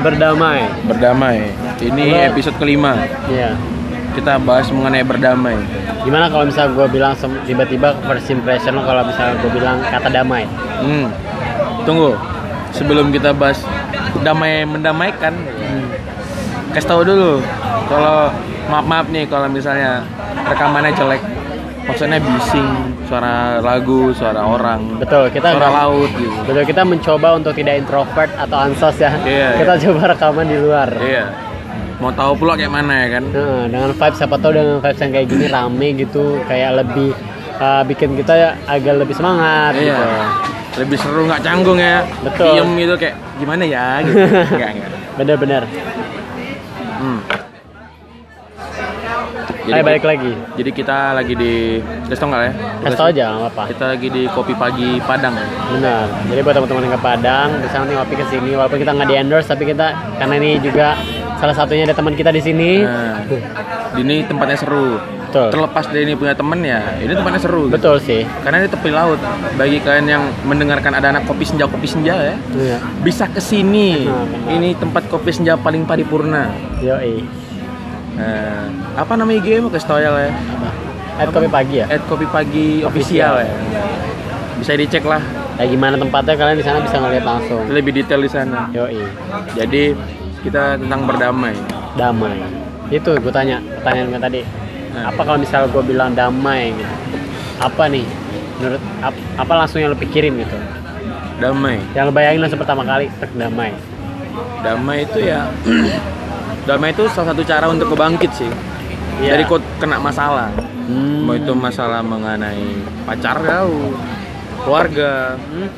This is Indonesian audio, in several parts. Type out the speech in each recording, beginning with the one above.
Berdamai. Berdamai. Ini episode kelima. Iya. Kita bahas mengenai berdamai. Gimana kalau misalnya gue bilang tiba-tiba first impression lo kalau misalnya gue bilang kata damai? Hmm. Tunggu. Sebelum kita bahas damai mendamaikan, kasih tahu dulu. Kalau maaf maaf nih kalau misalnya rekamannya jelek, maksudnya bising, suara lagu, suara orang, Betul, kita suara laut gitu. Betul, kita mencoba untuk tidak introvert atau ansos ya. Iya, kita coba rekaman di luar. Iya. Mau tahu pula kayak mana ya kan? Nah, dengan vibes siapa tahu dengan vibes yang kayak gini rame gitu, kayak lebih uh, bikin kita agak lebih semangat Iya. gitu. Lebih seru nggak canggung ya. Betul. Diem gitu kayak gimana ya gitu. enggak, enggak. Bener-bener. Hmm. Ayo balik lagi. Jadi kita lagi di Kasih tau nggak ya? Kasih tau aja nggak apa-apa. Kita lagi di Kopi Pagi Padang. Benar. Jadi buat teman-teman yang ke Padang, bisa nih ngopi ke sini. Walaupun kita nggak di endorse, tapi kita karena ini juga salah satunya ada teman kita di sini. Nah, ini tempatnya seru. Betul. Terlepas dari ini punya temen ya, ini tempatnya seru. gitu. Betul sih. Karena ini tepi laut. Bagi kalian yang mendengarkan ada anak kopi senja kopi senja ya, Iya. bisa ke sini. Nah, benar. ini tempat kopi senja paling paripurna. Yoi. Nah, apa nama IG mu kasih tau ya lah ya? At kopi pagi ya. At Kopi Pagi Official ya. Bisa dicek lah, Kayak gimana tempatnya kalian di sana bisa ngeliat langsung. lebih detail di sana. Yoi. Jadi kita tentang berdamai. Damai. Itu gue tanya pertanyaan gue tadi. Nah. Apa kalau misalnya gue bilang damai gitu? Apa nih? Menurut ap- apa langsung yang lo pikirin gitu? Damai. Yang lo bayangin langsung pertama kali tek, damai. Damai itu ya damai itu salah satu cara untuk kebangkit sih. Iya. Dari kau kena masalah. Hmm. Mau itu masalah mengenai pacar kau, keluarga, Hmm.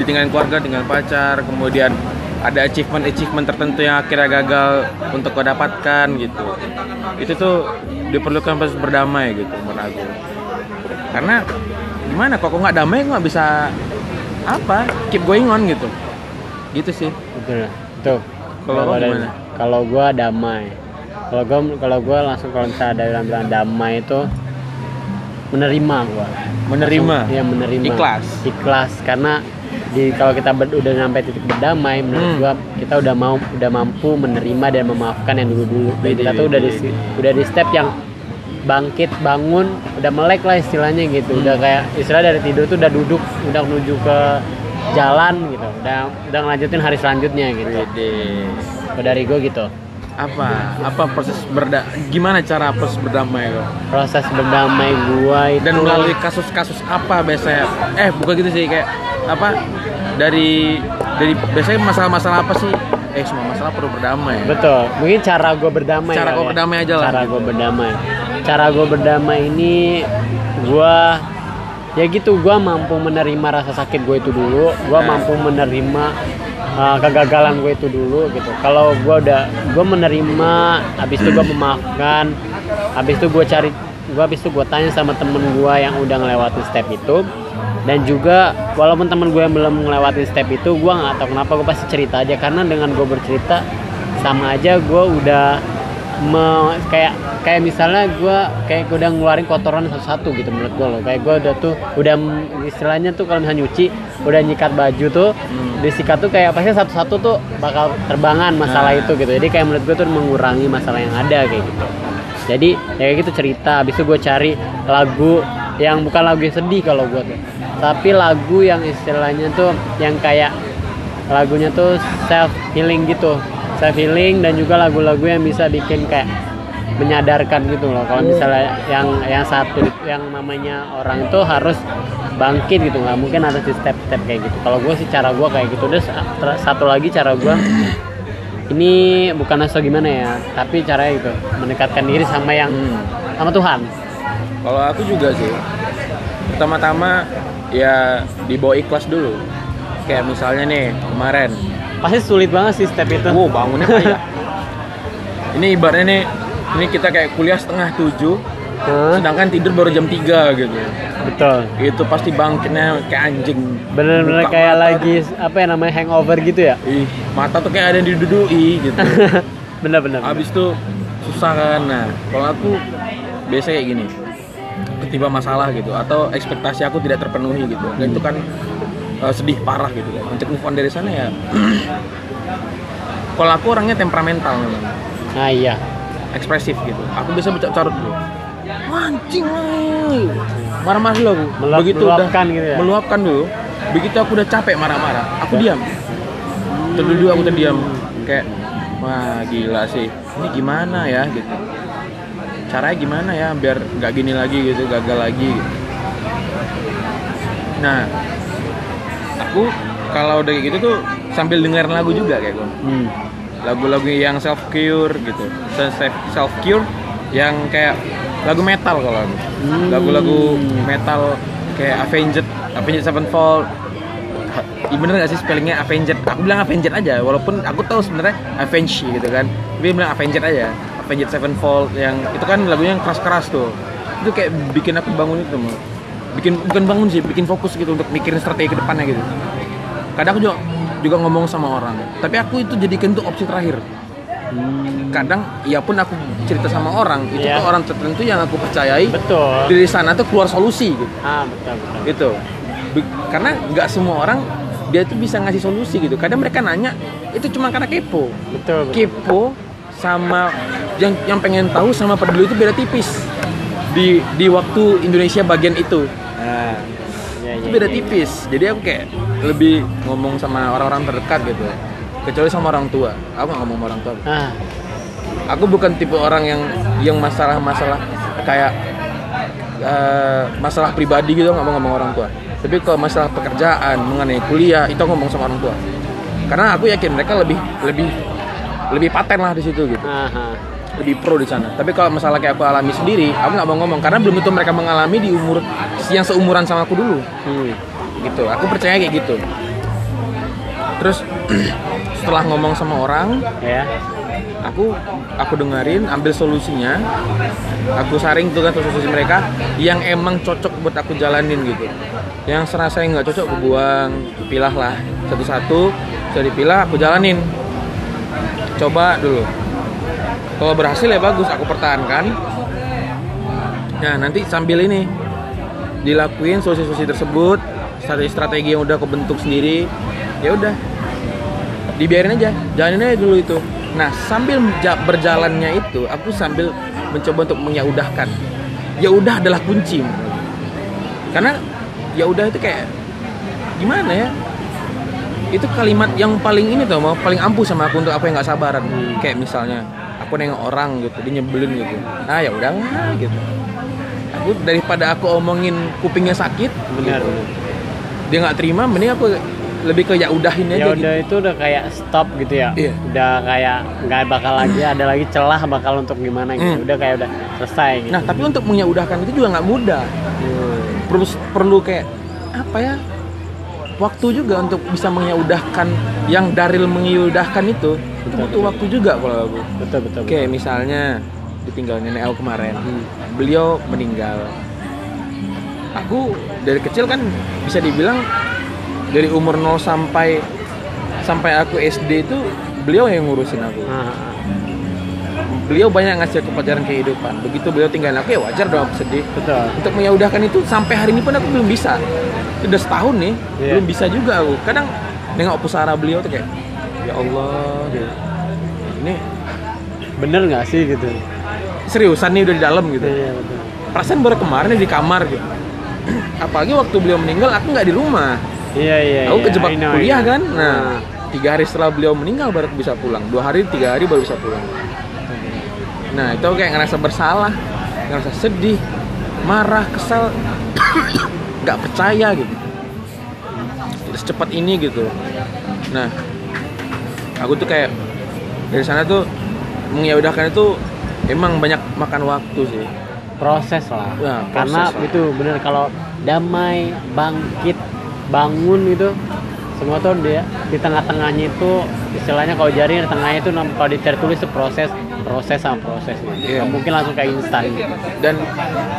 ditinggalin keluarga dengan pacar, kemudian ada achievement-achievement tertentu yang akhirnya gagal untuk kau dapatkan gitu. Itu tuh diperlukan pas berdamai gitu menurut aku. Karena gimana kok kok nggak damai kok nggak bisa apa keep going on gitu. Gitu sih. Betul. Tuh. Kalau gimana? Kalau gua damai. Kalau gua kalau gua langsung kalau misalnya ada yang bilang damai itu menerima gua. Menerima. Iya menerima. Ikhlas. Ikhlas karena di kalau kita ber- udah sampai titik berdamai menurut Hmm. gua kita udah mau udah mampu menerima dan memaafkan yang dulu-dulu. Dan Widih, kita tuh udah di widih. udah di step yang bangkit bangun udah melek lah istilahnya gitu udah kayak istilah dari tidur tuh udah duduk udah menuju ke jalan gitu udah udah ngelanjutin hari selanjutnya gitu. Kalau dari gue gitu. Apa? Apa proses berda gimana cara proses berdamai lo proses berdamai gua itu dan melalui kasus-kasus apa biasanya? Eh bukan gitu sih kayak apa dari dari biasanya masalah-masalah apa sih? Eh semua masalah perlu berdamai. Betul. Mungkin cara gue berdamai Cara gua ya. berdamai aja lah, cara gitu. gue berdamai. Cara gue berdamai ini gua ya gitu gua mampu menerima rasa sakit gue itu dulu. Gua Nah. mampu menerima uh, kegagalan gue itu dulu gitu. Kalau gua udah gua menerima habis itu gua memaafkan habis itu gue cari gua habis itu gue tanya sama temen gua yang udah ngelewatin step itu. Dan juga walaupun temen gue yang belum ngelewatin step itu gue nggak tahu kenapa gue pasti cerita aja. Karena dengan gue bercerita sama aja gue udah me, kayak kayak misalnya gue kayak gua udah ngeluarin kotoran satu-satu gitu menurut gue loh. Kayak gue udah tuh udah istilahnya tuh kalau misalnya nyuci udah nyikat baju tuh disikat tuh kayak pasti satu-satu tuh bakal terbangan masalah Nah. itu gitu. Jadi kayak menurut gue tuh mengurangi masalah yang ada kayak gitu. Jadi ya kayak gitu cerita. Habis itu gue cari lagu yang bukan lagu yang sedih kalau gue tuh. Tapi lagu yang istilahnya tuh yang kayak lagunya tuh self healing gitu self healing dan juga lagu-lagu yang bisa bikin kayak menyadarkan gitu loh. Kalau misalnya yang yang satu yang namanya orang itu harus bangkit gitu. Nggak mungkin ada di step-step kayak gitu. Kalau gue sih cara gue kayak gitu. Terus ter- satu lagi cara gue ini bukan asal gimana ya tapi caranya gitu. Mendekatkan diri sama yang Hmm. sama Tuhan. Kalau aku juga sih pertama-tama ya dibawa ikhlas dulu. Kayak misalnya nih kemarin pasti sulit banget sih step itu. Wow bangunnya kayak ini ibaratnya nih ini kita kayak kuliah setengah tujuh Hah? sedangkan tidur baru jam 3 gitu. Betul. Itu pasti bangkitnya kayak anjing. Bener-bener Buka kayak mata. lagi apa ya namanya hangover gitu ya? Ih mata tuh kayak ada yang didudui gitu. Bener-bener habis tuh susah kan. Nah kalau aku biasa kayak gini. Ketiba masalah gitu atau ekspektasi aku tidak terpenuhi gitu. Dan itu kan eh, sedih parah gitu kan untuk move on dari sana ya. Kalau aku orangnya temperamental memang. Nah iya. Ekspresif gitu. Aku bisa baca carut bro mancing marah-marah dulu aku begitu meluapkan udah gitu ya? meluapkan dulu begitu aku udah capek marah-marah aku diam. Terduduk aku terdiam. Kayak wah gila sih. Ini gimana ya? Gitu. Caranya gimana ya? Biar nggak gini lagi gitu gagal lagi. Gitu. nah aku kalau udah kayak gitu tuh sambil dengerin lagu juga kayak gue hmm. lagu-lagu yang self cure gitu. Self cure yang kayak lagu metal kalau aku. Hmm. lagu-lagu metal kayak Avenged Avenged Sevenfold. Ha- bener gak sih spellingnya Avenged? Aku bilang Avenged aja walaupun aku tahu sebenarnya Avenge gitu kan. Tapi bilang Avenged aja. Avenged Sevenfold yang itu kan lagunya yang keras-keras tuh. Itu kayak bikin aku bangun itu mau bikin bukan bangun sih bikin fokus gitu untuk mikirin strategi ke depannya gitu. Kadang aku juga juga ngomong sama orang. Tapi aku itu jadikan itu opsi terakhir. Hmm. kadang ya pun aku cerita sama orang itu Iya. tuh orang tertentu yang aku percayai. Betul. Dari sana tuh keluar solusi gitu. Ah betul betul. Gitu. Be- karena nggak semua orang dia tuh bisa ngasih solusi gitu. Kadang mereka nanya itu cuma karena kepo. Betul betul. Kepo sama yang yang pengen tahu sama peduli itu beda tipis. Di di waktu Indonesia bagian itu nah ya, itu ya, beda ya. tipis. Jadi aku kayak lebih ngomong sama orang-orang terdekat gitu kecuali sama orang tua. Aku nggak ngomong sama orang tua. Ah. Aku bukan tipe orang yang yang masalah-masalah kayak eh, masalah pribadi gitu. Nggak mau ngomong orang tua. Tapi kalau masalah pekerjaan mengenai kuliah itu aku ngomong sama orang tua. Karena aku yakin mereka lebih lebih lebih paten lah di situ gitu. Ah, ah. Lebih pro di sana. Tapi kalau masalah kayak aku alami sendiri aku nggak mau ngomong. Karena belum tentu mereka mengalami di umur yang seumuran sama aku dulu. Hmm. gitu. Aku percaya kayak gitu. Terus setelah ngomong sama orang ya. aku aku dengerin ambil solusinya. Aku saring tuh kan solusi mereka yang emang cocok buat aku jalanin gitu. Yang serasa yang nggak cocok aku buang. Pilah lah. Satu-satu sudah dipilah aku jalanin. Coba dulu kalau berhasil ya bagus aku pertahankan. Nah nanti sambil ini dilakuin solusi-solusi tersebut strategi-strategi yang udah aku bentuk sendiri ya udah. Dibiarin aja jalanin aja dulu itu. Nah sambil ja- berjalannya itu aku sambil mencoba untuk menyaudahkan. Ya udah adalah kunci. Karena ya udah itu kayak gimana ya? Itu kalimat yang paling ini tuh mau paling ampuh sama aku untuk aku yang nggak sabaran. Kayak misalnya aku nengok orang gitu dia nyebelin gitu. Ah ya udahlah gitu. Aku daripada aku omongin kupingnya sakit benar. gitu, dia nggak terima mending aku lebih ke ya udahin ya aja udah gitu itu udah kayak stop gitu ya. Iya. udah kayak nggak bakal lagi ada lagi celah bakal untuk gimana gitu. Hmm. udah kayak udah selesai gitu. Nah tapi untuk menyaudahkan itu juga nggak mudah. Hmm. perlu perlu kayak apa ya waktu juga untuk bisa menyaudahkan yang Daril menyaudahkan itu itu Betul, butuh betul. waktu juga kalau aku betul betul Oke, misalnya ditinggal nenek aku kemarin. Hmm. Beliau meninggal. Aku dari kecil kan bisa dibilang dari umur 0 sampai sampai aku SD itu beliau yang ngurusin aku. Ah, ah. Beliau banyak ngasih aku pelajaran kehidupan. Begitu beliau tinggalin aku ya wajar dong aku sedih. betul Untuk menyaudahkan itu sampai hari ini pun aku belum bisa. Udah setahun nih, Iya. belum bisa juga aku. Kadang nengok pusara beliau tuh kayak ya Allah, gitu. ini bener nggak sih gitu seriusan nih udah di dalam gitu. iya betul perasaan baru kemarin di kamar gitu apalagi waktu beliau meninggal aku nggak di rumah iya iya aku iya, kejebak I know, kuliah kan nah tiga hari setelah beliau meninggal baru aku bisa pulang dua hari tiga hari baru bisa pulang nah itu kayak ngerasa bersalah ngerasa sedih marah kesal nggak percaya gitu. Secepat ini gitu. Nah aku tuh kayak dari sana tuh menyaudahkan itu emang banyak makan waktu sih. Proses lah. Ya, proses karena lah. itu bener kalau damai bangkit bangun itu semua tuh dia di tengah-tengahnya itu istilahnya kalau jari di tengahnya itu kalau ditertulis itu proses proses sama proses. Nggak mungkin langsung kayak instan. Gitu. dan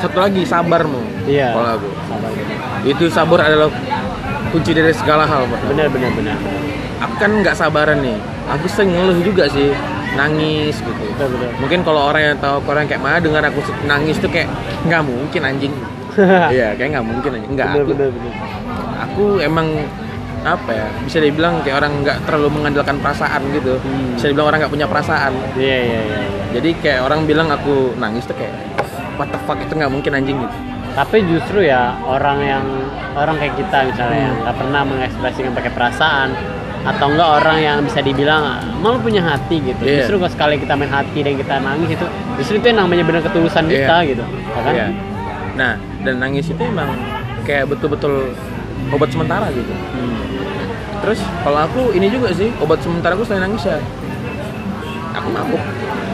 satu lagi sabarmu iya. Kalau aku. Sabar. Gitu. itu sabar adalah kunci dari segala hal Pak. bener bener bener aku kan nggak sabaran nih. Aku sering ngeluh juga sih. Nangis gitu. Betul betul. Mungkin kalau orang yang tahu orang kayak mana dengar aku nangis tuh kayak nggak mungkin anjing. Iya kayak nggak mungkin anjing. Nggak aku, aku emang apa ya bisa dibilang kayak orang nggak terlalu mengandalkan perasaan gitu Hmm. bisa dibilang orang nggak punya perasaan iya iya iya iya. jadi kayak orang bilang aku nangis tuh kayak what the fuck itu nggak mungkin anjing gitu tapi justru ya orang yang orang kayak kita misalnya yang Hmm. nggak pernah mengekspresikan pakai perasaan atau enggak orang yang bisa dibilang malu punya hati gitu Iya. justru kalau sekali kita main hati dan kita nangis itu justru itu yang namanya benar ketulusan Iya. kita gitu ya kan Iya. nah dan nangis itu emang kayak betul-betul obat sementara gitu. Hmm. terus kalau aku ini juga sih obat sementara aku selain nangis ya aku mabuk.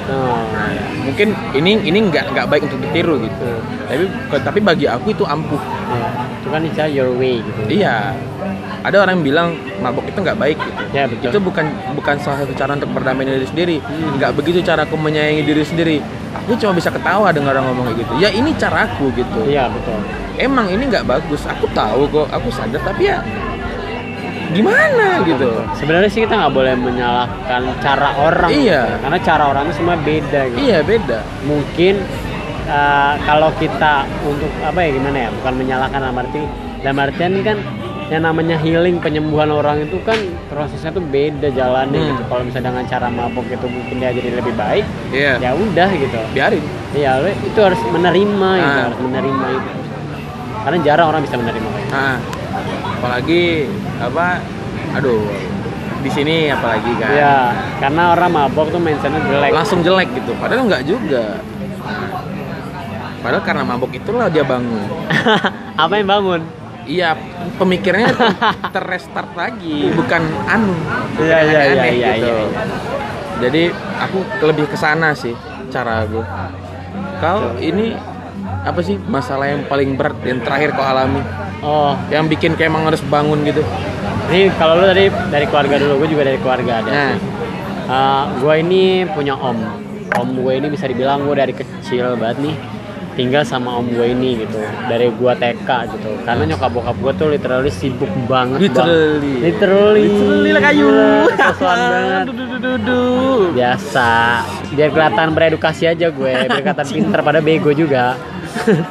Oh. Nah, mungkin ini ini nggak nggak baik untuk ditiru gitu. Tapi tapi bagi aku itu ampuh. Iya. itu kan istilah your way gitu. Iya. Ada orang yang bilang mabuk itu nggak baik gitu. Ya betul. Itu bukan bukan salah satu cara untuk berdamai diri sendiri. Hmm. nggak begitu cara aku menyayangi diri sendiri aku cuma bisa ketawa dengar orang ngomong kayak gitu. Ya ini caraku gitu. Iya betul. Emang ini nggak bagus. Aku tahu kok aku sadar tapi ya gimana gitu? sebenarnya sih kita nggak boleh menyalahkan cara orang. Iya. gitu. karena cara orang itu semua beda gitu. Iya beda. Mungkin uh, kalau kita untuk apa ya gimana ya? Bukan menyalahkan dalam arti dalam artian kan yang namanya healing penyembuhan orang itu kan prosesnya tuh beda jalannya Hmm. gitu. Kalau misalnya dengan cara mabok itu mungkin dia jadi lebih baik iya. ya udah gitu. Biarin. Ya lu itu harus menerima gitu Ah. harus menerima itu. Karena jarang orang bisa menerima. Gitu. nah apalagi apa aduh di sini apalagi kan. Ya karena orang mabok tuh mindsetnya jelek. Langsung jelek gitu. Padahal nggak juga. Padahal karena mabok itulah dia bangun. Apa yang bangun iya pemikirannya ter- terrestart lagi bukan anu Iya, iya, aneh iya, gitu iya, iya. jadi aku lebih ke sana sih cara aku kau ini apa sih masalah yang paling berat yang terakhir kau alami oh yang bikin kayak emang harus bangun gitu Ini kalau lu tadi dari keluarga dulu, gue juga dari keluarga ada. Nah. Uh, gue ini punya om. Om gue ini bisa dibilang gue dari kecil banget nih tinggal sama om gue ini gitu dari gue TK gitu karena nyokap bokap gue tuh literally sibuk banget Bang. Literally. literally Literally lah kayu. Sosokan banget biasa biar kelihatan beredukasi aja gue biar kelihatan pinter pada bego juga Iya,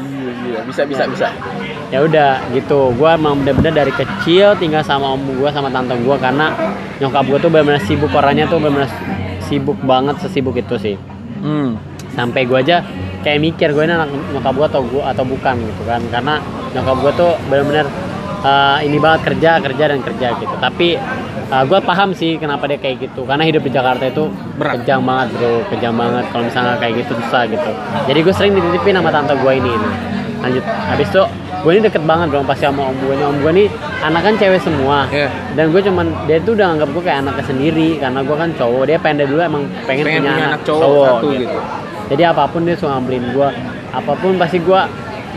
iya. Bisa, bisa, bisa. ya udah gitu gue emang bener-bener dari kecil tinggal sama om gue sama tante gue karena nyokap gue tuh bener-bener sibuk orangnya tuh bener-bener sibuk banget sesibuk itu sih Hmm. Sampai gue aja kayak mikir gue ini anak nyokap gue atau gue atau bukan gitu kan. Karena nyokap gue tuh bener-bener eh, ini banget kerja kerja dan kerja gitu. Tapi gue paham sih kenapa dia kayak gitu. Karena hidup di Jakarta itu Berat. kejam banget bro. Kejam banget. Kalau misalnya kayak gitu susah gitu. Jadi gue sering dititipin sama tante gue ini nih. lanjut. Habis itu gue ini deket banget dong pasti sama om gue ini. Om gue ini anak kan cewek semua. Iya. dan gue cuman dia tuh udah anggap gue kayak anaknya sendiri. Karena gue kan cowok dia pengen dulu emang pengen, Pengen punya, punya anak, anak cowok satu gitu. Jadi apa pun dia suka beliin gue apa pun pasti gue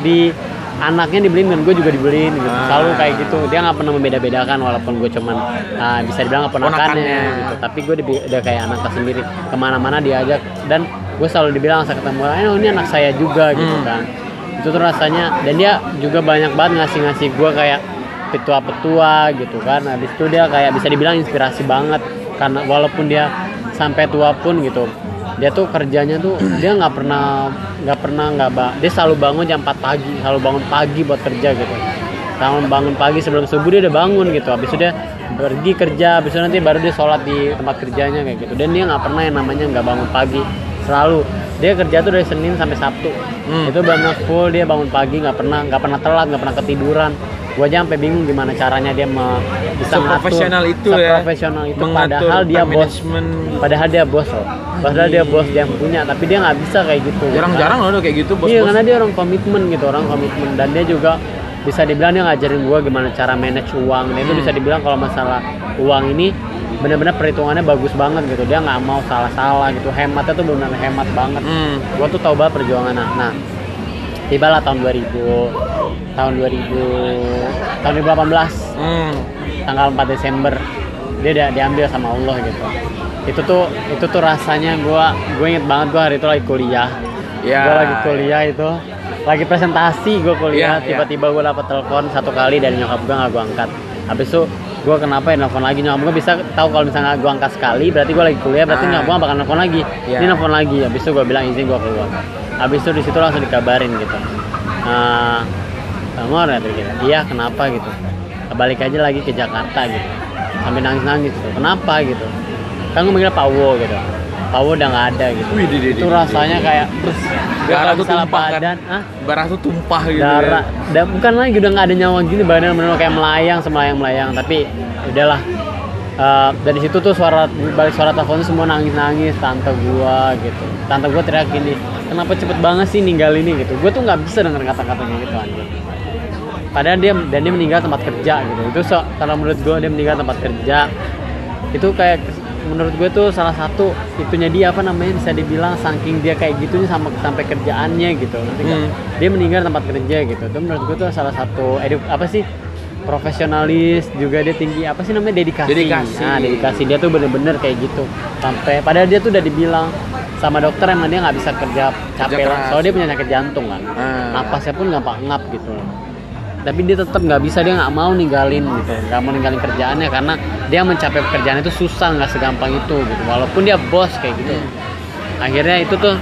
di anaknya dibeliin dan gue juga dibeliin gitu. Ah. selalu kayak gitu. Dia nggak pernah membeda-bedakan walaupun gue cuman ah, bisa dibilang keponakannya Ponakannya. gitu. Tapi gue udah kayak anaknya sendiri ke mana-mana diajak dan gue selalu dibilang saat ketemu "Eh, ini anak saya juga gitu Hmm. kan. Itu tuh rasanya dan dia juga banyak banget ngasih-ngasih gue kayak petua-petua gitu kan. Habis itu dia kayak bisa dibilang inspirasi banget. Karena walaupun dia sampai tua pun gitu dia tuh kerjanya tuh dia nggak pernah nggak pernah nggak ba dia selalu bangun jam 4 pagi selalu bangun pagi buat kerja gitu. Bangun bangun pagi sebelum subuh dia udah bangun gitu. Habis itu dia pergi kerja habis itu nanti baru dia sholat di tempat kerjanya kayak gitu. Dan dia nggak pernah yang namanya nggak bangun pagi selalu. Dia kerja tuh dari Senin sampai Sabtu. Hmm. itu benar full dia bangun pagi nggak pernah nggak pernah telat nggak pernah ketiduran gua aja sampai bingung gimana caranya dia me- bisa ngatur Seprofesional itu ya. seprofesional itu. Mengatur padahal dia bos. padahal dia bos loh. Padahal dia bos dia yang punya tapi dia nggak bisa kayak gitu. Jarang-jarang loh kayak gitu bos. iya karena dia orang komitmen gitu orang komitmen. Dan dia juga bisa dibilang dia ngajarin gua gimana cara manage uang. Dan itu Hmm. bisa dibilang kalau masalah uang ini benar-benar perhitungannya bagus banget gitu. Dia nggak mau salah-salah gitu. Hematnya tuh benar-benar hemat banget. Hmm. gua tuh tahu banget perjuangan nah, nah tibalah tahun 2000 tahun. 2000 tahun 2018 Hmm. tanggal 4 Desember. Dia udah diambil sama Allah gitu. Itu tuh itu tuh rasanya gua gue inget banget gua hari itu lagi kuliah. Ya. gua lagi kuliah itu. Lagi presentasi gue kuliah. Ya, ya. tiba-tiba gue dapet telepon satu kali dari nyokap gue nggak gue angkat. Habis itu gue kenapa ya nelfon lagi? Nyokap gue bisa tahu kalau misalnya gue angkat sekali berarti gue lagi kuliah berarti Ah. nyokap gue bakal nelfon lagi. Ya. ini nelfon lagi. Habis itu gue bilang izin gue keluar. Habis itu di situ langsung dikabarin gitu. Nah Bang Mor, kata dia, iya kenapa gitu? Balik aja lagi ke Jakarta gitu. Sampai nangis nangis gitu. Kenapa gitu? Kan gue manggilnya Pawo gitu. Pawo udah nggak ada gitu. Wih, di, di, itu rasanya kayak terus Darah tuh tumpah kan? badan ah Darah tuh tumpah gitu. darah. Ya. dan bukan lagi udah nggak ada nyawa gini badan bener kayak melayang semelayang melayang tapi udahlah. Eh, dari situ tuh suara balik suara teleponnya semua nangis nangis tante gua gitu. Tante gua teriak gini kenapa cepet banget sih ninggal ini? Gitu. Gua tuh nggak bisa denger kata-katanya gitu anjir padahal dia dan dia meninggal tempat kerja gitu. Itu so, kalau menurut gua dia meninggal tempat kerja. Itu kayak menurut gue tuh salah satu itunya dia apa namanya bisa dibilang saking dia kayak gitunya sama sampai kerjaannya gitu. Nanti Hmm. dia meninggal tempat kerja gitu. Itu menurut gue tuh salah satu edu, apa sih profesionalis juga dia tinggi apa sih namanya dedikasi. Dedikasi. nah dedikasi. Dia tuh bener-bener kayak gitu. Sampai padahal dia tuh udah dibilang sama dokter emang dia nggak bisa kerja capek lah. soalnya dia punya penyakit jantung kan. Ah. napasnya pun gampang ngap gitu tapi dia tetap nggak bisa dia nggak mau ninggalin gitu nggak mau ninggalin kerjaannya karena dia mencapai pekerjaan itu susah nggak segampang itu gitu. Walaupun dia bos kayak gitu. Akhirnya itu tuh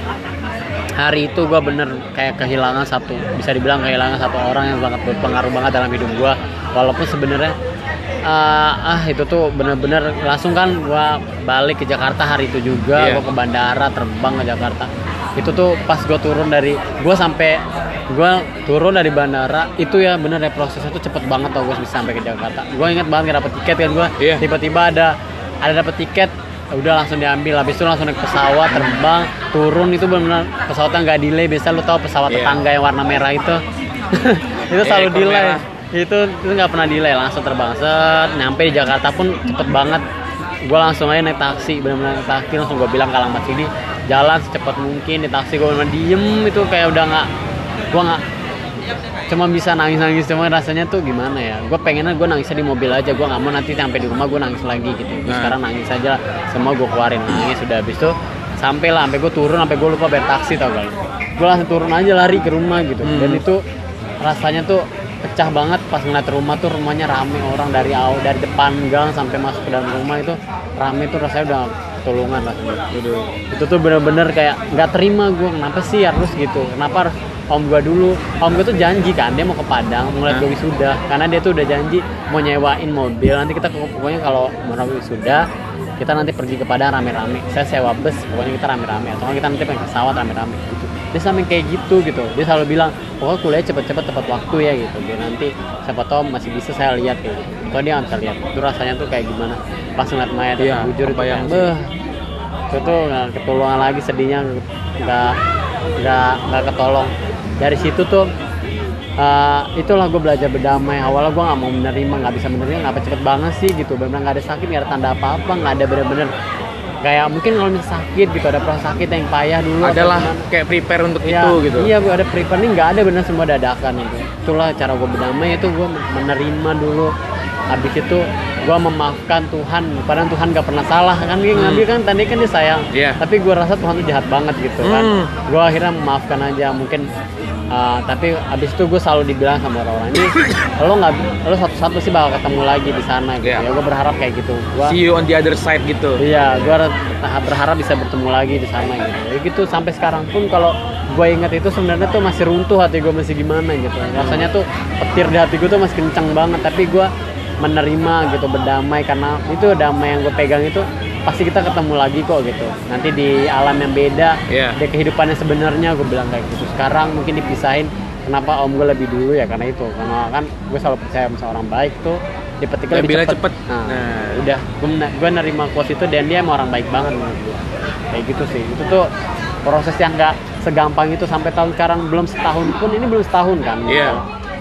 hari itu gue bener kayak kehilangan satu bisa dibilang kehilangan satu orang yang sangat berpengaruh banget dalam hidup gue walaupun sebenarnya ah ah, itu tuh bener-bener langsung kan gue balik ke Jakarta hari itu juga Iya. gue ke bandara terbang ke Jakarta itu tuh pas gue turun dari gue sampai gue turun dari bandara itu ya bener ya prosesnya tuh cepet banget tau gue bisa sampai ke Jakarta gue inget banget dapet tiket kan gue Iya. tiba-tiba ada ada dapet tiket udah langsung diambil habis itu langsung naik pesawat terbang turun itu benar pesawatnya nggak delay biasa lu tahu pesawat Iya. tetangga yang warna merah itu itu Iya, selalu ekor delay merah. itu itu nggak pernah delay langsung terbang set nyampe di Jakarta pun cepet banget gue langsung aja naik taksi benar-benar naik taksi langsung gue bilang ke alamat sini jalan secepat mungkin di taksi gue benar diem itu kayak udah nggak gue nggak cuma bisa nangis nangis cuma rasanya tuh gimana ya gue pengennya gue nangisnya di mobil aja gue nggak mau nanti sampai di rumah gue nangis lagi gitu Gua Nah. sekarang nangis aja lah. semua gue keluarin nangis sudah habis itu sampai lah sampai gue turun sampai gue lupa bayar taksi tau gak gue langsung turun aja lari ke rumah gitu Hmm. dan itu rasanya tuh pecah banget pas ngeliat rumah tuh rumahnya rame orang dari awal dari depan gang sampai masuk ke dalam rumah itu rame tuh rasanya udah ketulungan rasanya itu tuh bener-bener kayak nggak terima gue kenapa sih harus gitu? Kenapa harus om gue dulu? Om gue tuh janji kan dia mau ke Padang mau Hah? gue wisuda. Karena dia tuh udah janji mau nyewain mobil. Nanti kita pokoknya kalau mau wisuda kita nanti pergi ke Padang rame-rame. Saya sewa bus pokoknya kita rame-rame. Atau kita nanti pengen pesawat rame-rame. Gitu dia sampai kayak gitu gitu. Dia selalu bilang pokoknya kuliah cepet-cepet tepat waktu ya gitu. Biar nanti siapa tahu masih bisa saya lihat kayak gitu. Kalau dia nggak bisa lihat. Itu rasanya tuh kayak gimana? Pas ngeliat mayat Iya, bujur itu sih. beh itu tuh nggak ketolongan lagi sedihnya nggak nggak nggak ketolong. Dari situ tuh eh, itulah gue belajar berdamai. Awalnya gue nggak mau menerima nggak bisa menerima. Nggak cepet banget sih gitu. Benar nggak ada sakit nggak ada tanda apa apa nggak ada bener-bener kayak mungkin kalau misalnya sakit gitu ada proses sakit yang payah dulu Adalah kayak prepare untuk Iya, itu gitu. Iya, gua ada prepare nih nggak ada bener semua dadakan itu. Itulah cara gue berdamai itu gue menerima dulu. Habis itu gue memaafkan Tuhan. Padahal Tuhan gak pernah salah kan dia Hmm. ngambil kan tadi kan dia sayang. Iya. Tapi gue rasa Tuhan tuh jahat banget gitu kan. Hmm. Gue akhirnya memaafkan aja mungkin. Uh, tapi habis itu gue selalu dibilang sama orang-orang ini lo nggak lo satu-satu sih bakal ketemu lagi di sana gitu Iya. ya gue berharap kayak gitu gue See you on the other side gitu. Iya, gue berharap bisa bertemu lagi di sana gitu. Ya gitu sampai sekarang pun kalau gue inget itu sebenarnya tuh masih runtuh hati gue masih gimana gitu. Rasanya tuh petir di hati gue tuh masih kencang banget. Tapi gue menerima gitu berdamai karena itu damai yang gue pegang itu pasti kita ketemu lagi kok gitu. Nanti di alam yang beda, Iya. di kehidupannya sebenarnya gue bilang kayak gitu. Sekarang mungkin dipisahin. Kenapa om gue lebih dulu ya karena itu karena kan gue selalu percaya sama seorang baik tuh dipetiknya lebih Lebih cepet. cepet. Nah, Nah. udah gue gue nerima quote itu dan dia emang orang baik banget menurut gue kayak gitu sih itu tuh proses yang nggak segampang itu sampai tahun sekarang belum setahun pun ini belum setahun kan gitu. Iya.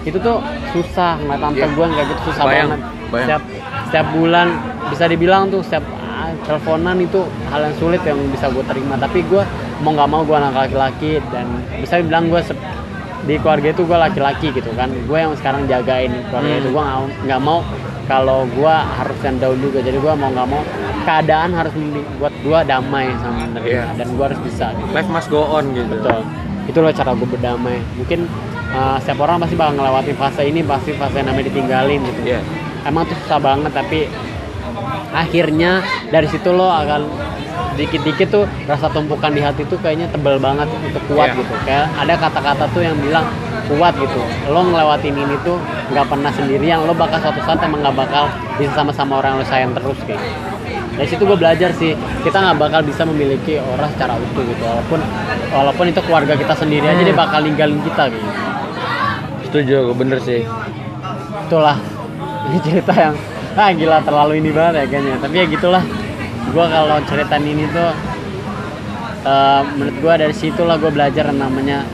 itu tuh susah ngeliat tante Iya. gue kayak gitu susah Bayang, banget bayang. setiap setiap bulan bisa dibilang tuh setiap teleponan itu hal yang sulit yang bisa gue terima tapi gue mau nggak mau gue anak laki-laki dan bisa dibilang gue di keluarga itu gue laki-laki gitu kan gue yang sekarang jagain keluarga Hmm. itu gue nggak mau kalau gue harus yang down juga jadi gue mau nggak mau keadaan harus membuat gue damai sama menerima Iya. dan gue harus bisa gitu. Life must go on gitu. betul itu loh cara gue berdamai mungkin uh, setiap orang pasti bakal ngelewatin fase ini pasti fase yang namanya ditinggalin gitu Iya. emang tuh susah banget tapi akhirnya dari situ lo akan dikit-dikit tuh rasa tumpukan di hati tuh kayaknya tebel banget untuk kuat Iya. gitu. Kayak ada kata-kata tuh yang bilang kuat gitu. Lo ngelewatin ini tuh nggak pernah sendirian. Lo bakal suatu saat emang nggak bakal bisa sama-sama orang yang lo sayang terus kayak gitu. dari situ gue belajar sih kita nggak bakal bisa memiliki orang secara utuh gitu. Walaupun walaupun itu keluarga kita sendiri aja dia bakal ninggalin kita gitu. Setuju bener sih. Itulah ini cerita yang ah gila terlalu ini banget ya kayaknya. Tapi ya gitulah. Gue kalau ceritain ini tuh eh, menurut gue dari situ lah gue belajar namanya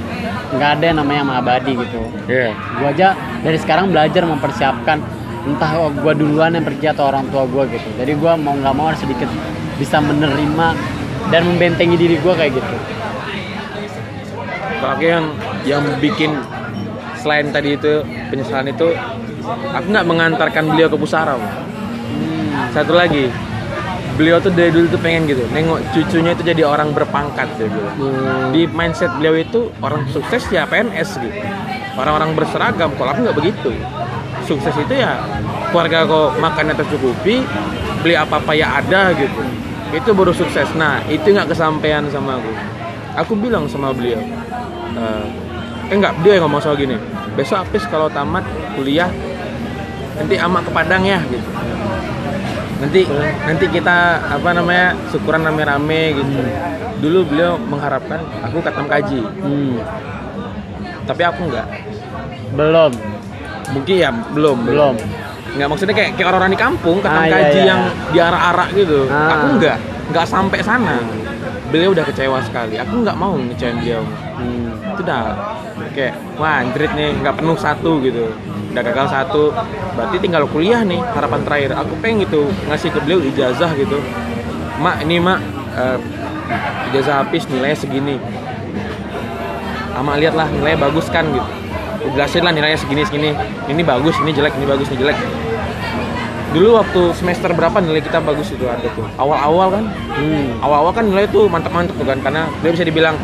nggak ada yang namanya yang abadi gitu. Iya. gue aja dari sekarang belajar mempersiapkan entah gue duluan yang pergi atau orang tua gue gitu. Jadi gue mau nggak mau harus sedikit bisa menerima dan membentengi diri gue kayak gitu. Aku yang yang bikin selain tadi itu penyesalan itu aku nggak mengantarkan beliau ke pusara Bang. Hmm. satu lagi beliau tuh dari dulu tuh pengen gitu nengok cucunya itu jadi orang berpangkat dia bilang Hmm. di mindset beliau itu orang sukses ya PNS gitu orang-orang berseragam kalau aku nggak begitu sukses itu ya keluarga kok makannya tercukupi beli apa apa ya ada gitu itu baru sukses nah itu nggak kesampaian sama aku aku bilang sama beliau eh eh enggak dia yang ngomong soal gini besok Apis kalau tamat kuliah nanti amak ke Padang ya gitu. Nanti nanti kita apa namanya syukuran rame-rame gitu. Dulu beliau mengharapkan aku katam kaji. Hmm. tapi aku enggak belum. Mungkin ya belum. Belum. Nggak maksudnya kayak kayak orang-orang di kampung katam Ah, iya, kaji iya. yang diarak-arak gitu. Ah. aku enggak nggak sampai sana beliau udah kecewa sekali. Aku nggak mau ngecewain beliau. Hmm. itu udah kayak wah anjrit nih nggak penuh satu gitu. Udah gagal satu berarti tinggal kuliah nih harapan terakhir. Aku pengen gitu ngasih ke beliau ijazah gitu. Mak ini mak eh, ijazah habis nilainya segini. Ama lihat lah nilainya bagus kan gitu. Jelasin lah nilainya segini segini. Ini bagus ini jelek ini bagus ini jelek dulu waktu semester berapa nilai kita bagus itu ada tuh? Awal-awal kan? Hmm. awal-awal kan nilai tuh mantap-mantap tuh kan karena beliau bisa dibilang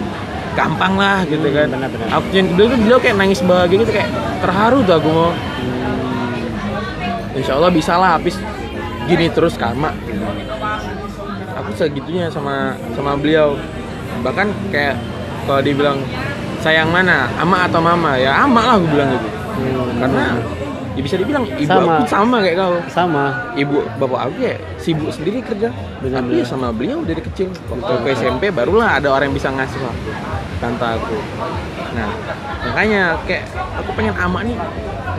gampang lah gitu Hmm, kan benar-benar. aku yang beliau tuh beliau kayak nangis bahagia gitu kayak terharu tuh aku mau. Insya Allah bisa lah habis gini terus karma. Aku segitunya sama sama beliau. Bahkan kayak kalau dibilang sayang mana ama atau mama? Ya ama lah aku bilang gitu. Hmm. karena ya bisa dibilang ibu Sama. aku sama. kayak kau. Sama. Ibu bapak aku ya sibuk sendiri kerja. Benar, tapi ya sama beliau dari kecil. Waktu aku SMP barulah ada orang yang bisa ngasih aku tante aku. Nah makanya kayak aku pengen ama nih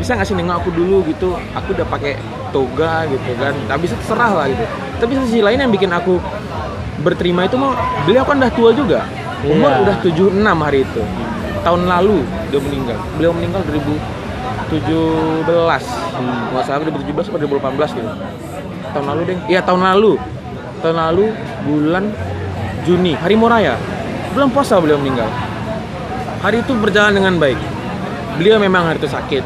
bisa ngasih nengok aku dulu gitu? Aku udah pakai toga gitu kan. Tapi itu terserah lah gitu. Tapi sisi lain yang bikin aku berterima itu mau beliau kan udah tua juga. Umur Iya. udah 76 hari itu. Tahun lalu dia meninggal. Beliau meninggal 2017 hmm. nggak salah 2017 atau 2018 gitu. Tahun lalu deh. Iya tahun lalu. Tahun lalu bulan Juni. Hari Moraya bulan puasa beliau meninggal. Hari itu berjalan dengan baik. Beliau memang hari itu sakit.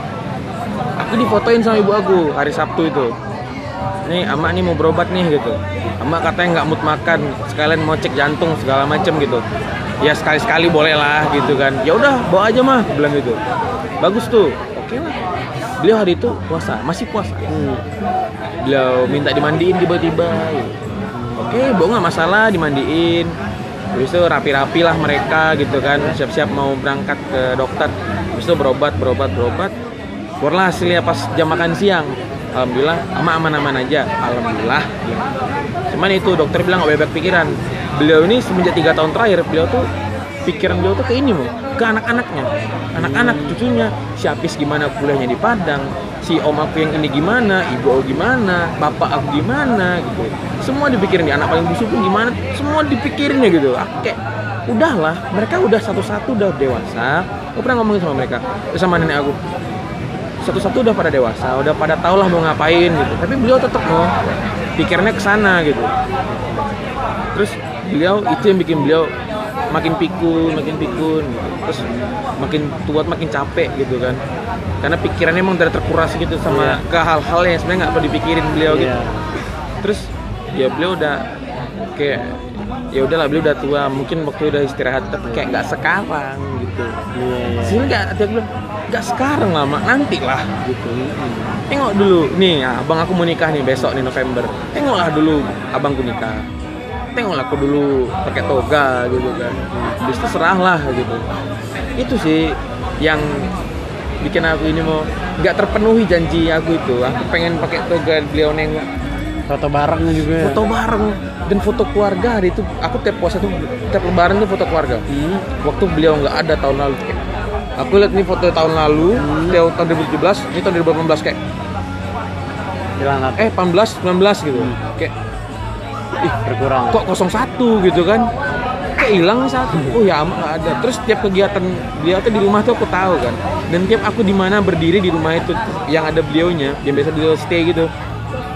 Aku difotoin sama ibu aku hari Sabtu itu. Nih ama nih mau berobat nih gitu. Ama katanya nggak mood makan. Sekalian mau cek jantung segala macem gitu. Ya sekali sekali boleh lah gitu kan. Ya udah bawa aja mah bilang gitu. Bagus tuh oke lah beliau hari itu puasa masih puasa. Hmm. beliau minta dimandiin tiba-tiba. Oke bawa nggak masalah dimandiin. Habis itu rapi-rapi lah mereka gitu kan. Siap-siap mau berangkat ke dokter. Habis itu berobat berobat berobat. Keluarlah hasilnya pas jam makan siang. Alhamdulillah ama aman-aman aja. Alhamdulillah. Cuman itu dokter bilang nggak bebek pikiran. Beliau ini semenjak tiga tahun terakhir beliau tuh pikiran beliau tuh ke ini mau ke anak-anaknya. Anak-anak cucunya si Apis gimana kuliahnya di Padang? Si om aku yang ini gimana? Ibu aku gimana? Bapak aku gimana? Gitu. Semua dipikirin di anak paling busuk pun gimana? Semua dipikirin ya gitu. Aku kayak udahlah mereka udah satu-satu udah dewasa. Aku pernah ngomongin sama mereka sama nenek aku. Satu-satu udah pada dewasa udah pada tau lah mau ngapain gitu. Tapi beliau tetap mau pikirnya ke sana gitu. Terus beliau itu yang bikin beliau makin pikun makin pikun. Gitu. terus makin tua makin capek gitu kan. Karena pikirannya emang udah terkuras gitu sama ke hal-hal yang sebenarnya nggak perlu dipikirin beliau gitu. Iya. terus ya beliau udah kayak ya udahlah beliau udah tua. Mungkin waktu udah istirahat tapi kayak nggak sekarang gitu. Iya, iya. sini nggak dia bilang nggak sekarang lah mak. Nanti lah. Gitu. Tengok dulu. Nih abang aku mau nikah nih besok nih November. Tengoklah dulu abangku nikah tengoklah aku dulu pakai toga gitu kan. Habis itu serahlah gitu. Itu sih yang bikin aku ini mau nggak terpenuhi janji aku itu. Aku pengen pakai toga beliau nengok. Foto bareng juga. Ya. foto bareng. Dan foto keluarga hari itu aku tiap puasa tuh tiap lebaran tuh foto keluarga. Hmm. waktu beliau nggak ada tahun lalu. Aku lihat nih foto tahun lalu tahun tahun 2017 ini tahun 2018 kayak hilang eh 18 19 gitu. Kayak ih berkurang. Kok 01 gitu kan? Kayak hilang satu oh ya nggak ada. Terus tiap kegiatan dia tuh di rumah tuh aku tahu kan. Dan tiap aku di mana berdiri di rumah itu yang ada beliaunya yang biasa beliau stay gitu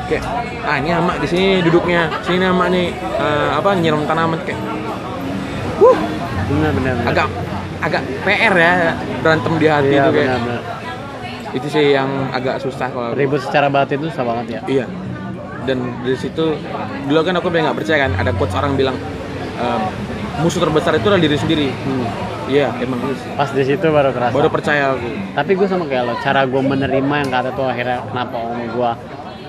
kayak ah ini amak di sini duduknya sini amak nih eh, apa nyiram tanaman kayak. Wuh, benar benar agak agak PR ya berantem di hati iya itu kayak. benar benar. Itu sih yang agak susah kalau ribut secara batin itu susah banget ya. Iya. Dan dari situ dulu kan aku nggak percaya kan ada quotes orang bilang ehm, musuh terbesar itu adalah diri sendiri. Hmm. Iya, emang sih. pas di situ baru kerasa Baru percaya aku. tapi gue sama kayak lo cara gue menerima yang kata tuh akhirnya kenapa om gue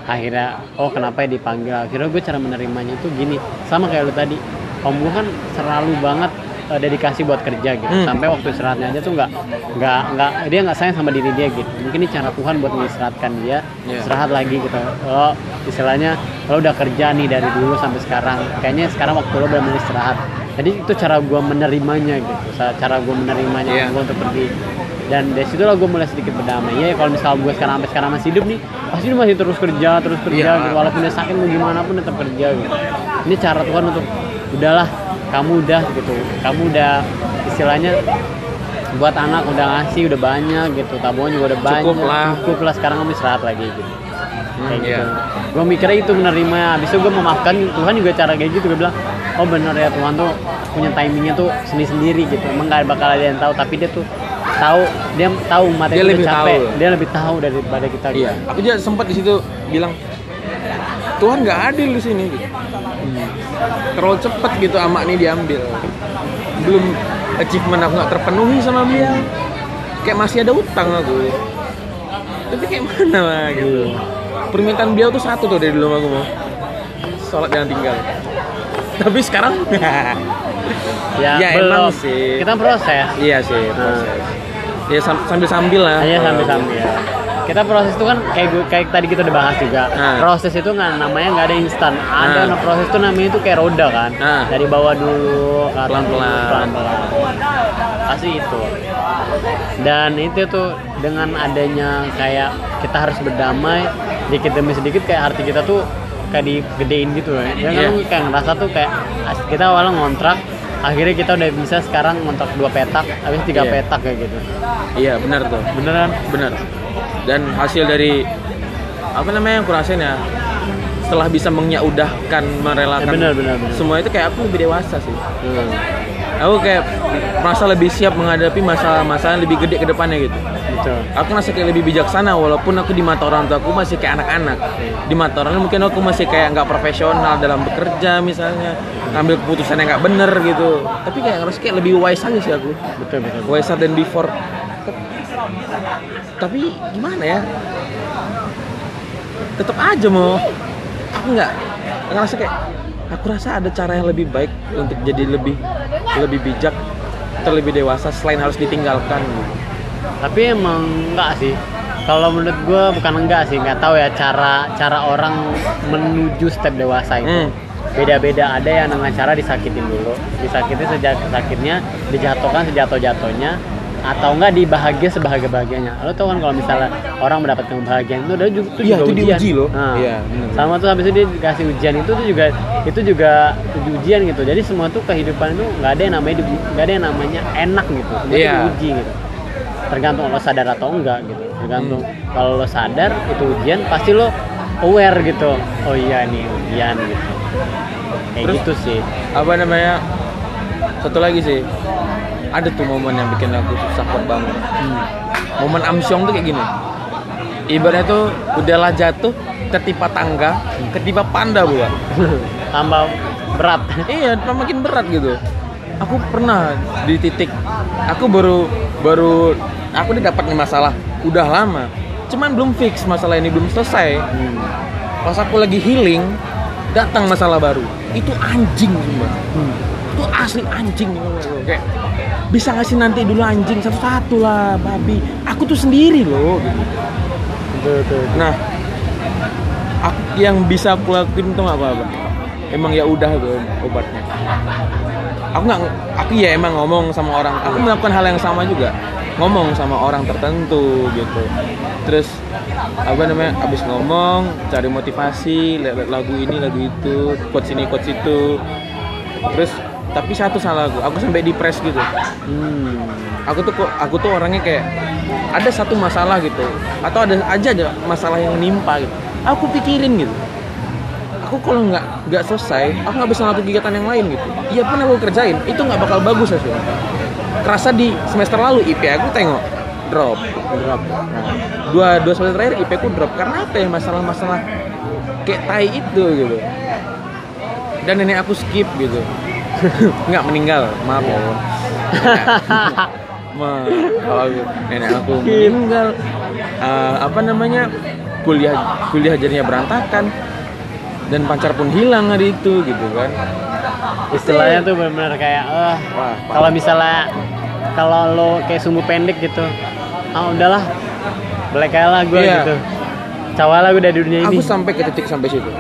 akhirnya oh kenapa ya dipanggil akhirnya gue cara menerimanya itu gini sama kayak lo tadi om gue kan selalu banget eh, dedikasi buat kerja gitu Hmm. sampai waktu istirahatnya aja tuh nggak nggak nggak dia nggak sayang sama diri dia gitu mungkin ini cara Tuhan buat mengistirahatkan dia Iya. istirahat lagi gitu oh istilahnya lo udah kerja nih dari dulu sampai sekarang kayaknya sekarang waktu lo benar istirahat jadi itu cara gue menerimanya gitu cara gue menerimanya Iya. gue untuk pergi dan dari situ lah gue mulai sedikit berdamai ya kalau misal gue sekarang sampai sekarang masih hidup nih pasti masih terus kerja terus kerja Iya. gitu. walaupun dia sakit mau gimana pun tetap kerja gitu ini cara Tuhan untuk udahlah kamu udah gitu kamu udah istilahnya buat anak udah ngasih udah banyak gitu tabungan juga udah banyak Cukup lah. cukup lah sekarang kamu istirahat lagi gitu Hmm, kayak iya. gitu gue mikirnya itu menerima habis itu gue memaafkan Tuhan juga cara kayak gitu gue bilang oh bener ya Tuhan tuh punya timingnya tuh sendiri sendiri gitu emang gak bakal ada yang tahu tapi dia tuh tahu dia tahu materi Dia lebih capek tahu. dia lebih tahu daripada kita gitu. Iya. Aku juga sempat di situ bilang Tuhan nggak adil di sini. Gitu. Hmm. Terlalu cepet gitu amak ini diambil. Belum achievement aku nggak terpenuhi sama beliau. Kayak masih ada utang aku. Tapi kayak mana lah gitu. Permintaan beliau tuh satu tuh dari dulu aku mau. Sholat jangan tinggal. Tapi sekarang ya, Ya, belum emang sih. kita proses iya sih proses. Ya sambil sambil lah. hanya kalau sambil sambil kita proses itu kan kayak gue kayak tadi kita udah bahas juga Nah. proses itu nggak namanya nggak ada instan ada Nah. nah. proses itu namanya itu kayak roda kan Nah. dari bawah dulu Pelan-pelan. pelan pelan pasti itu dan itu tuh dengan adanya kayak kita harus berdamai dikit demi sedikit kayak arti kita tuh kayak digedein gitu ya kan Iya. lu kayak ngerasa tuh kayak kita awalnya ngontrak akhirnya kita udah bisa sekarang ngontrak dua petak habis tiga Iya. petak kayak gitu Iya benar tuh. beneran benar dan hasil dari apa namanya yang kurasain ya setelah bisa menyaudahkan merelakan Ya, benar, benar, benar. semua itu kayak aku lebih dewasa sih Hmm. aku kayak merasa lebih siap menghadapi masalah-masalah yang lebih gede ke depannya gitu Betul. aku merasa kayak lebih bijaksana walaupun aku di mata orang tua aku masih kayak anak-anak di mata orang mungkin aku masih kayak nggak profesional dalam bekerja misalnya ngambil keputusan yang nggak bener gitu tapi kayak ngerasa kayak lebih wise aja sih aku Betul betul. wiser than before tapi gimana ya tetap aja mau aku nggak ngerasa kayak aku rasa ada cara yang lebih baik untuk jadi lebih lebih bijak atau lebih dewasa selain harus ditinggalkan Tapi emang enggak sih. Kalau menurut gue bukan enggak sih, nggak tahu ya cara cara orang menuju step dewasa itu. Hmm. Beda-beda ada yang dengan cara disakitin dulu, disakitin sejak sakitnya, dijatuhkan sejatuh-jatuhnya, atau enggak dibahagia sebahagia bahagianya. Lo tau kan kalau misalnya orang mendapatkan kebahagiaan itu udah juga, itu Iya, juga itu ujian. diuji loh. Nah, Iya, bener. sama tuh habis itu dia dikasih ujian itu tuh juga itu juga ujian gitu. Jadi semua tuh kehidupan itu nggak ada yang namanya nggak ada yang namanya enak gitu. Semua tuh Iya. diuji gitu tergantung lo sadar atau enggak gitu tergantung kalau lo sadar itu ujian pasti lo aware gitu oh iya ini ujian gitu kayak Terus- gitu sih apa namanya satu lagi sih ada tuh momen yang bikin aku susah buat bangun. Hmm. momen amsyong tuh kayak gini. Ibaratnya tuh udahlah jatuh ketimpa tangga ketimpa panda bukan tambah berat. Iya makin berat gitu. Aku pernah di titik aku baru baru aku udah dapat nih masalah. Udah lama. Cuman belum fix masalah ini belum selesai. Hmm. pas aku lagi healing datang masalah baru. Itu anjing sumpah Hmm. tuh asli anjing. Kayak bisa ngasih nanti dulu anjing satu-satu lah babi. Aku tuh sendiri loh. Gitu. betul. Betul nah aku, yang bisa aku lakuin tuh nggak apa-apa. Emang ya udah tuh obatnya. Aku nggak aku ya emang ngomong sama orang. Aku melakukan hal yang sama juga. Ngomong sama orang tertentu gitu. Terus apa namanya abis ngomong cari motivasi lagu ini lagu itu quotes ini quotes itu. Terus tapi satu salah aku. Aku sampai depres gitu. Hmm. aku tuh aku tuh orangnya kayak ada satu masalah gitu. Atau ada aja aja masalah yang menimpa gitu. Aku pikirin gitu. Aku kalau nggak nggak selesai aku nggak bisa ngelakuin kegiatan yang lain gitu. Iya pun aku kerjain. Itu nggak bakal bagus hasilnya kerasa di semester lalu IP aku tengok drop drop. Nah, dua dua semester terakhir IP aku drop. Karena apa ya? Masalah-masalah kayak tai itu gitu. Dan nenek aku skip gitu nggak meninggal maaf ya. Ma, kalau nenek aku meninggal. eh, apa namanya kuliah kuliah jadinya berantakan. Dan pacar pun hilang hari itu gitu kan. Istilahnya tuh benar-benar kayak eh kalau misalnya kalau lo kayak sumbu pendek gitu ah udahlah black aja lah gue Iya. gitu. Cawa lah gue dari dunia ini. aku sampai ke titik sampai situ.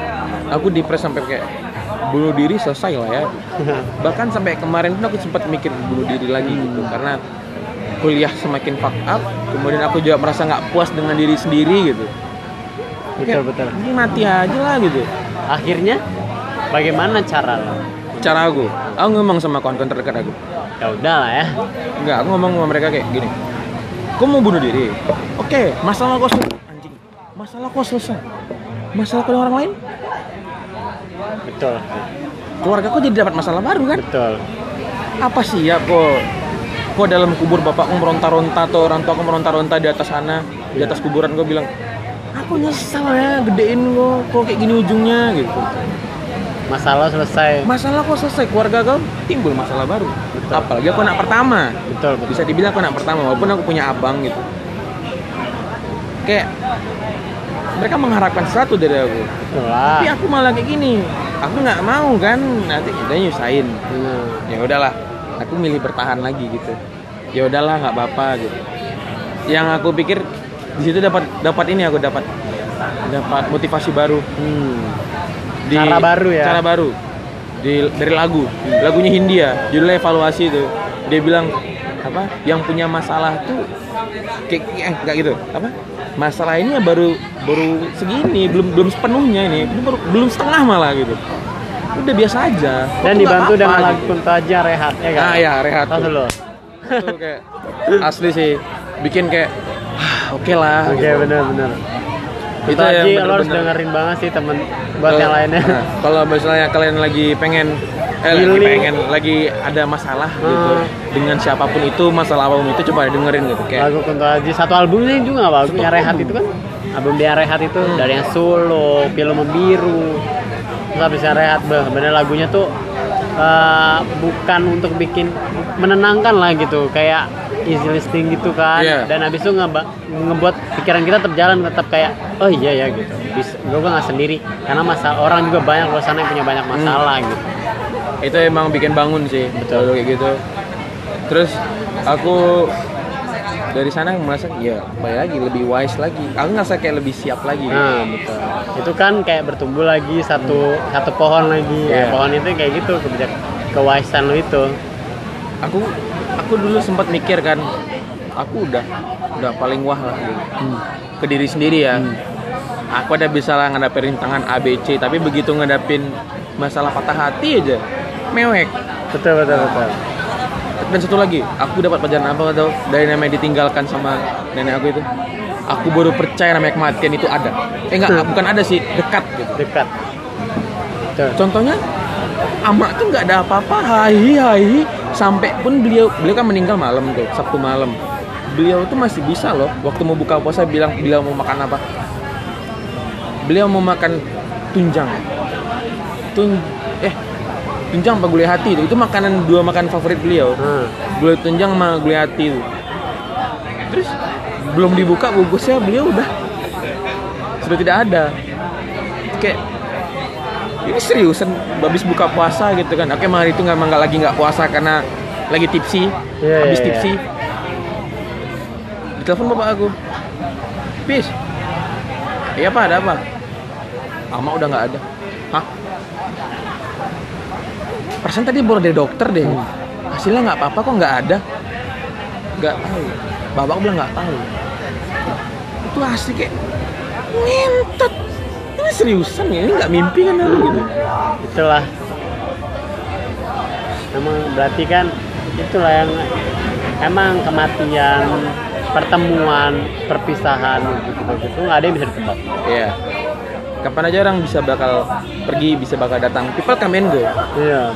Aku depres sampai kayak bunuh diri selesai lah ya. Bahkan sampai kemarin pun aku sempat mikir bunuh diri lagi gitu. Karena kuliah semakin fuck up kemudian aku juga merasa nggak puas dengan diri sendiri gitu. Betul Kayak, betul. ini mati aja lah gitu. Akhirnya bagaimana cara lo? Cara aku? Aku ngomong sama kawan-kawan terdekat aku. Ya udah lah ya. Enggak, aku ngomong sama mereka kayak gini. Kau mau bunuh diri? Oke, masalah kau selesai. Anjing. Masalah kau selesai. Masalah kau orang lain? Betul. Keluarga kau jadi dapat masalah baru kan? betul. Apa sih ya kau Kau dalam kubur bapakku meronta-ronta Atau orang tua aku meronta-ronta di atas sana Di atas kuburan kau bilang Aku nyesal ya gedein kau Kau kayak gini ujungnya gitu. Masalah selesai. Masalah kau selesai Keluarga kau timbul masalah baru. Betul. Apalagi aku anak pertama. Betul betul. Bisa dibilang aku anak pertama walaupun aku punya abang gitu. Kayak mereka mengharapkan sesuatu dari aku. Betul tapi aku malah kayak gini aku nggak mau kan nanti udah nyusahin. Hmm. ya udahlah aku milih bertahan lagi gitu. Ya udahlah nggak apa-apa gitu. Yang aku pikir di situ dapat dapat ini aku dapat. Dapat motivasi baru. Hmm. di Cara baru ya? cara baru. Di dari lagu. Lagunya Hindia judulnya evaluasi itu. Dia bilang apa? Yang punya masalah tuh kayak eh, enggak gitu. Apa masalah ini ya baru baru segini belum belum sepenuhnya ini. Baru belum setengah malah gitu. Udah biasa aja. Dan dibantu nggak dengan apa-apa lagu aja rehat ya kan? Ah ya rehat tuh. itu kayak asli sih. Bikin kayak "Ah, oke lah oke gitu. benar-benar Itu itu yang aja lo harus dengerin banget sih temen buat yang Kalau- lainnya. Nah, kalau misalnya kalian lagi pengen eh lagi pengen lagi ada masalah gitu Hmm. dengan siapa pun itu masalah apa pun itu coba dengerin gitu kayak lagu Kunto Aji satu albumnya juga nggak Satu yang rehat itu kan? Album dia rehat itu Hmm. dari yang solo film membiru terus habis yang rehat bah bener lagunya tuh eh, bukan untuk bikin menenangkan lah gitu kayak easy listening gitu kan Iya. dan habis itu ngeba- ngebuat pikiran kita tetap jalan tetap kayak oh iya ya gitu bisa gue nggak sendiri karena masalah orang juga banyak luar sana yang punya banyak masalah gitu itu emang bikin bangun sih Betul. kayak gitu terus aku dari sana merasa ya balik lagi lebih wise lagi aku ngerasa kayak lebih siap lagi Nah, betul. Itu kan kayak bertumbuh lagi satu satu pohon lagi. Ya, pohon itu kayak gitu kebijak kewaisan lo itu. aku aku dulu sempat mikir kan aku udah udah paling wah lah gitu. ke diri sendiri ya aku ada bisa lah ngadapin rintangan ABC tapi begitu ngadapin masalah patah hati aja mewek Betul betul betul. dan satu lagi aku dapat pelajaran apa tau dari namanya ditinggalkan sama nenek aku itu aku baru percaya namanya kematian itu ada eh enggak Hmm. bukan ada sih dekat gitu Dekat. Betul. contohnya amak tuh nggak ada apa-apa hai hai sampai pun beliau beliau kan meninggal malam tuh sabtu malam. Beliau tuh masih bisa loh waktu mau buka puasa bilang beliau mau makan apa? Beliau mau makan tunjang. Tun eh tunjang apa gulai hati itu itu makanan dua makan favorit beliau. Nah, gulai tunjang sama gulai hati itu terus belum dibuka bungkusnya beliau udah sudah tidak ada. Kayak ini seriusan habis buka puasa gitu kan. Oke hari itu nggak nggak lagi nggak puasa karena lagi tipsi Iya, habis iya, tipsi. Ditelepon bapak aku. Bis iya pak ada apa? Ama udah nggak ada. Hah? Persen tadi baru dari dokter deh. Hasilnya nggak apa-apa kok nggak ada. Nggak tahu. Bapak bilang nggak tahu. Itu asli kayak ngentot ini seriusan ya ini nggak mimpi kan aku gitu itulah emang berarti kan itulah yang emang kematian pertemuan perpisahan gitu gitu nggak ada yang bisa ditebak Iya. Kapan aja orang bisa bakal pergi, bisa bakal datang. People come and go. iya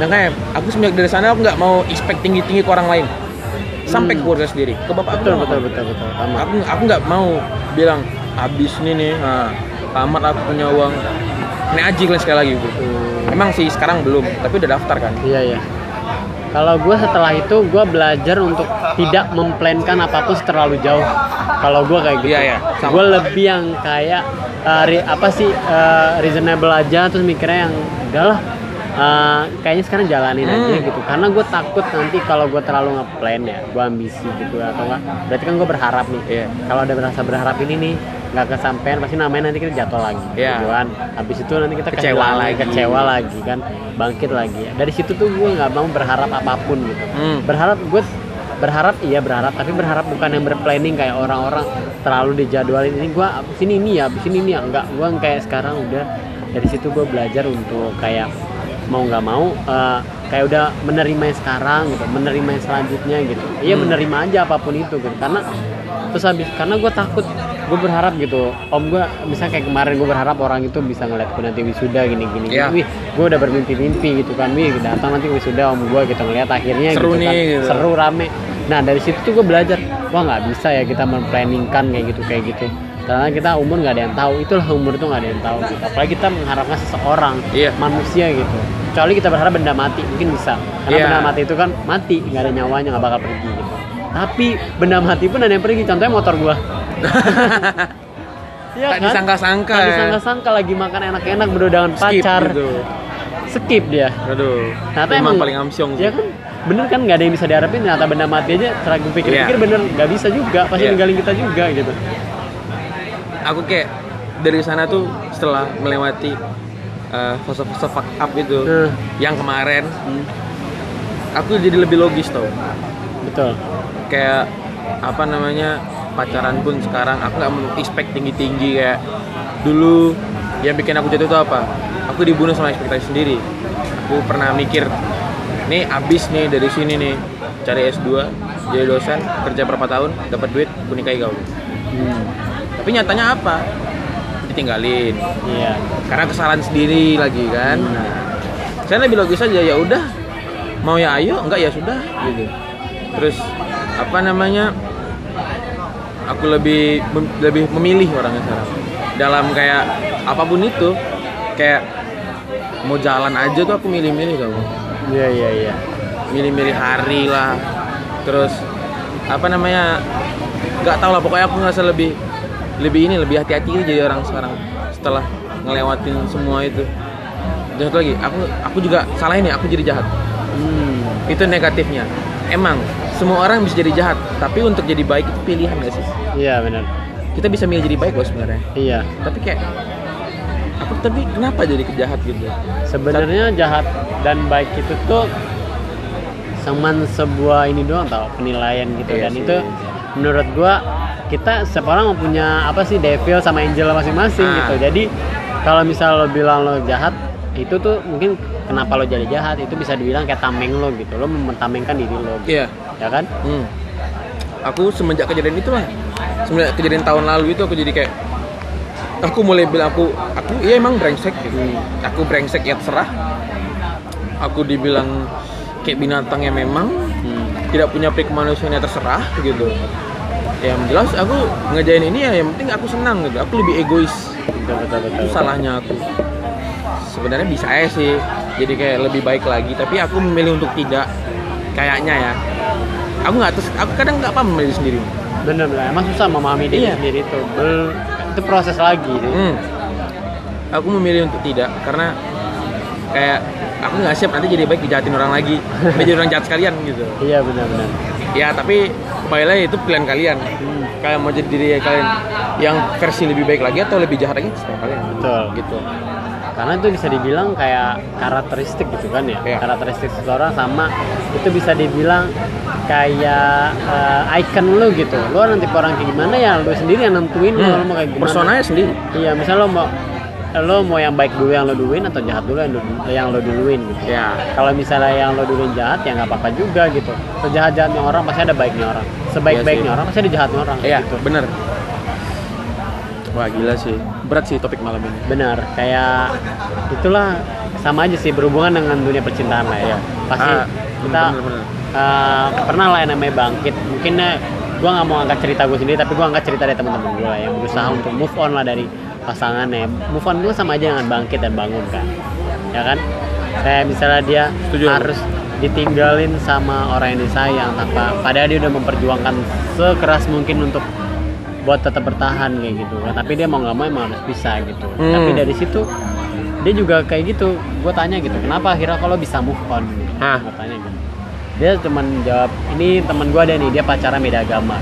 Makanya aku semenjak dari sana aku nggak mau expect tinggi tinggi ke orang lain. Sampai Hmm. ke keluarga sendiri. Ke bapak aku betul nggak betul betul betul sama Aku aku nggak mau bilang habis nih nih. Nah, tamat aku punya uang. Ini aja kan sekali lagi gitu. Hmm. Emang sih sekarang belum, tapi udah daftar kan. Iya iya. Kalau gue setelah itu gue belajar untuk tidak memplankan apa pun terlalu jauh. Kalau gue kayak gitu. Iya, iya. Gue lebih yang kayak uh, re- apa sih uh, reasonable aja terus mikirnya yang udahlah. Uh, kayaknya sekarang jalanin aja Hmm. gitu karena gue takut nanti kalau gue terlalu ngeplan ya gue ambisi gitu atau enggak berarti kan gue berharap nih Iya. kalau ada berasa berharap ini nih nggak kesampaian pasti namanya nanti kita jatuh lagi Iya. gitu kan habis itu nanti kita Kecewa lagi. kecewa lagi kan bangkit lagi dari situ tuh gue nggak mau berharap apa pun gitu Hmm. berharap gue berharap iya berharap tapi berharap bukan yang berplanning kayak orang-orang terlalu dijadwalin ini gue abis ini ya abis ini ini ya enggak gue kayak sekarang udah dari situ gue belajar untuk kayak mau nggak mau eh, kayak udah menerima yang sekarang gitu menerima yang selanjutnya gitu. Iya Hmm. menerima aja apa pun itu gitu. Karena terus habis karena gue takut gue berharap gitu om gue misalnya kayak kemarin gue berharap orang itu bisa ngeliat gue nanti wisuda gini gini, Iya. wih gue udah bermimpi-mimpi gitu kan. Wih datang nanti wisuda om gue kita ngeliat akhirnya Seru gitu nih, kan gitu. seru rame. Nah dari situ tuh gue belajar wah nggak bisa ya kita memplanningkan kayak gitu kayak gitu karena kita umur nggak ada yang tahu itulah umur itu nggak ada yang tahu gitu. apalagi kita mengharapkan seseorang Iya. manusia gitu kecuali kita berharap benda mati mungkin bisa karena Iya. benda mati itu kan mati nggak ada nyawanya nggak bakal pergi gitu tapi benda mati pun ada yang pergi contohnya motor gua Iya Tak disangka-sangka Tak ya. disangka-sangka lagi makan enak-enak berdua dengan Skip pacar gitu. skip dia Aduh. Ternyata emang, emang- paling amsyong sih. ya kan bener kan nggak ada yang bisa diharapin ternyata benda mati aja setelah gue pikir-pikir Iya. bener nggak bisa juga pasti Iya. ninggalin kita juga gitu Aku kayak dari sana tuh setelah melewati uh, fase-fase fuck up itu Nah, yang kemarin hmm, aku jadi lebih logis tau. Betul. Kayak apa namanya pacaran pun sekarang aku nggak mau expect tinggi tinggi kayak dulu yang bikin aku jatuh itu apa? Aku dibunuh sama ekspektasi sendiri. Aku pernah mikir nih abis nih dari sini nih cari S2 jadi dosen kerja berapa tahun dapat duit aku nikahi kau hmm, tapi nyatanya apa? Ditinggalin. Iya. Karena kesalahan sendiri lagi kan? Hmm. saya lebih logis aja ya udah. Mau ya ayo enggak ya sudah gitu. Terus apa namanya aku lebih mem- lebih memilih orangnya sekarang. Dalam kayak apa pun itu kayak mau jalan aja tuh aku milih-milih kamu. Iya iya iya. Milih-milih hari lah. Terus apa namanya nggak tahu lah pokoknya aku ngerasa lebih lebih ini lebih hati-hati jadi orang sekarang setelah ngelewatin semua itu. Satu lagi aku aku juga salah ini aku jadi jahat. Hmm, itu negatifnya. Emang semua orang bisa jadi jahat tapi untuk jadi baik itu pilihan gak sih? Iya benar. Kita bisa milih jadi baik loh sebenarnya. Iya. Tapi kayak aku tapi kenapa jadi kejahat gitu? Sebenarnya jahat dan baik itu tuh cuman sebuah ini doang tau penilaian gitu Iya dan sih. itu menurut gua kita setiap orang punya apa sih devil sama angel masing-masing Ah. gitu jadi kalau misal lo bilang lo jahat itu tuh mungkin kenapa lo jadi jahat itu bisa dibilang kayak tameng lo gitu lo mentamengkan diri lo gitu, iya ya kan Hmm. Aku semenjak kejadian itulah, semenjak kejadian tahun lalu itu aku jadi kayak aku mulai bilang aku aku iya emang brengsek gitu. Aku brengsek ya terserah. Aku dibilang kayak binatang yang memang hmm. tidak punya prik kemanusiaan ya terserah gitu. Yang jelas aku ngejain ini ya yang penting aku senang gitu. Aku lebih egois. betul betul betul, Itu salahnya aku. Sebenarnya bisa aja sih. Jadi kayak lebih baik lagi. Tapi aku memilih untuk tidak. Kayaknya ya. Aku nggak terus. Aku kadang nggak paham memilih sendiri. bener bener emang susah memahami diri Iya. sendiri itu Bel- itu proses lagi sih. Hmm. aku memilih untuk tidak karena kayak aku nggak siap nanti jadi baik dijahatin orang lagi jadi orang jahat sekalian gitu iya benar-benar ya tapi kembali lagi itu pilihan kalian. Hmm. kalian mau jadi diri kalian yang versi lebih baik lagi atau lebih jahat lagi terserah kalian. Betul. Gitu. Karena itu bisa dibilang kayak karakteristik gitu kan ya? Iya. karakteristik seseorang sama itu bisa dibilang kayak eh, icon lu gitu. Lu nanti orang kayak gimana ya lu sendiri yang nentuin lu, Hmm. lu mau kayak gimana. Personanya sendiri. Iya misal lo mau lo mau yang baik dulu yang lo duluin atau jahat dulu yang, lu- yang lo duluin gitu. Ya kalau misalnya yang lo duluin jahat ya nggak apa-apa juga gitu. Sejahat jahatnya orang pasti ada baiknya orang sebaik baiknya Iya orang pasti ada jahatnya orang iya gitu. bener. Wah gila sih. Berat sih topik malam ini. Benar kayak itulah sama aja sih berhubungan dengan dunia percintaan lah ya. Iya. pasti Ah, kita bener-bener. uh, pernah lah yang namanya bangkit. Mungkin uh, gue nggak mau angkat cerita gue sendiri tapi gue angkat cerita dari teman-teman gue lah yang berusaha untuk move on lah dari pasangannya. Move on itu sama aja dengan bangkit dan bangun kan. Ya kan? Kayak misalnya dia Setuju. harus ditinggalin sama orang yang disayang tanpa padahal dia udah memperjuangkan sekeras mungkin untuk buat tetap bertahan kayak gitu. Kan tapi dia mau nggak mau emang harus bisa gitu. Hmm. tapi dari situ dia juga kayak gitu. Gue tanya gitu kenapa akhirnya kalau bisa move on? Gitu. Hah. gue tanya gitu. Dia cuman jawab ini teman gue ada nih dia pacaran beda agama.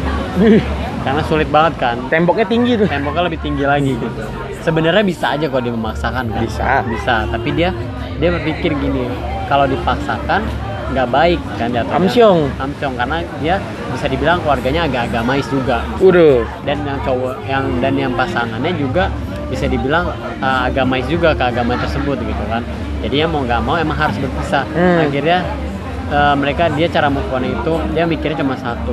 Karena sulit banget kan. Temboknya tinggi tuh. Temboknya lebih tinggi lagi gitu. Sebenarnya bisa aja kalau dia memaksakan kan. Bisa. bisa. Tapi dia dia berpikir gini kalau dipaksakan nggak baik kan jatuhnya. Amsyong. amsyong karena dia bisa dibilang keluarganya agak agamais juga. Udah dan yang cowok yang dan yang pasangannya juga bisa dibilang uh, agamais juga ke agama tersebut gitu kan. Jadi ya mau nggak mau emang harus berpisah. Hmm. akhirnya uh, mereka dia cara move on itu dia mikirnya cuma satu.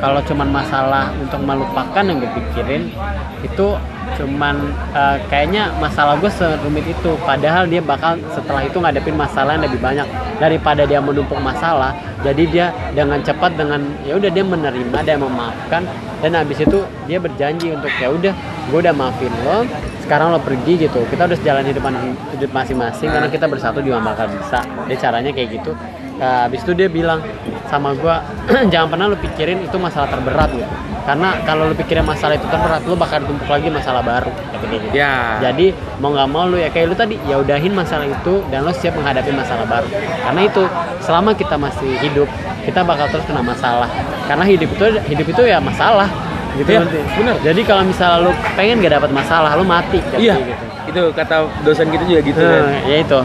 Kalau cuman masalah untuk melupakan yang gue pikirin itu cuman uh, kayaknya masalah gue serumit itu. Padahal dia bakal setelah itu ngadepin masalah yang lebih banyak. Daripada dia menumpuk masalah jadi dia dengan cepat dengan ya udah dia menerima dia memaafkan. Dan habis itu dia berjanji untuk ya udah gue udah maafin lo sekarang lo pergi gitu. Kita udah jalan hidup, hidup masing-masing karena kita bersatu juga bakal bisa. Dia caranya kayak gitu Nah, habis itu dia bilang sama gua jangan pernah lu pikirin itu masalah terberat gitu karena kalau lu pikirin masalah itu terberat lu bakal ditumpuk lagi masalah baru dia gitu. ya Jadi mau nggak mau lu ya kayak lu tadi ya udahin masalah itu dan lo siap menghadapi masalah baru. Karena itu selama kita masih hidup kita bakal terus kena masalah. Karena hidup itu hidup itu ya masalah gitu nanti. bener. Jadi kalau misalnya lu pengen gak dapat masalah lu mati iya gitu. itu kata dosen gitu juga gitu kan Nah, ya itu.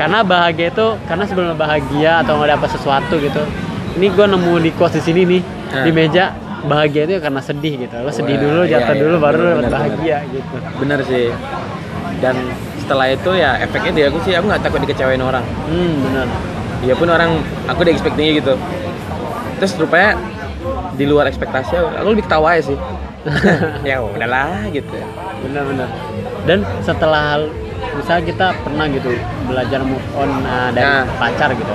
Karena bahagia itu karena sebelum bahagia atau nggak dapat sesuatu gitu. Ini gue nemu di quotes di sini nih Nah. di meja bahagia itu ya karena sedih gitu. Lo sedih Wah, dulu, iya, jatuh iya, dulu baru bener, bener, bahagia gitu. bener sih dan setelah itu ya efeknya di aku sih aku nggak takut dikecewain orang Hmm, benar. ya pun orang aku di expectingnya gitu terus rupanya di luar ekspektasi aku lebih ketawa ya sih ya udahlah gitu benar-benar dan setelah misalnya kita pernah gitu belajar move on uh, dari Nah. pacar gitu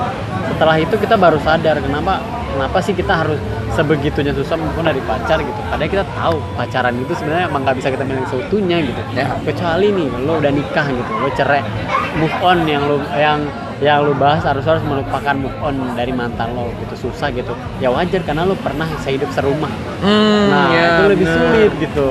setelah itu kita baru sadar kenapa kenapa sih kita harus sebegitunya susah move on dari pacar gitu padahal kita tahu pacaran itu sebenarnya emang nggak bisa kita milih seutuhnya gitu Ya. kecuali nih lo udah nikah gitu lo cerai move on yang lo yang yang lu bahas harus harus melupakan move on dari mantan lo gitu susah gitu ya wajar karena lo pernah sehidup serumah hmm, nah ya, itu lebih bener. sulit gitu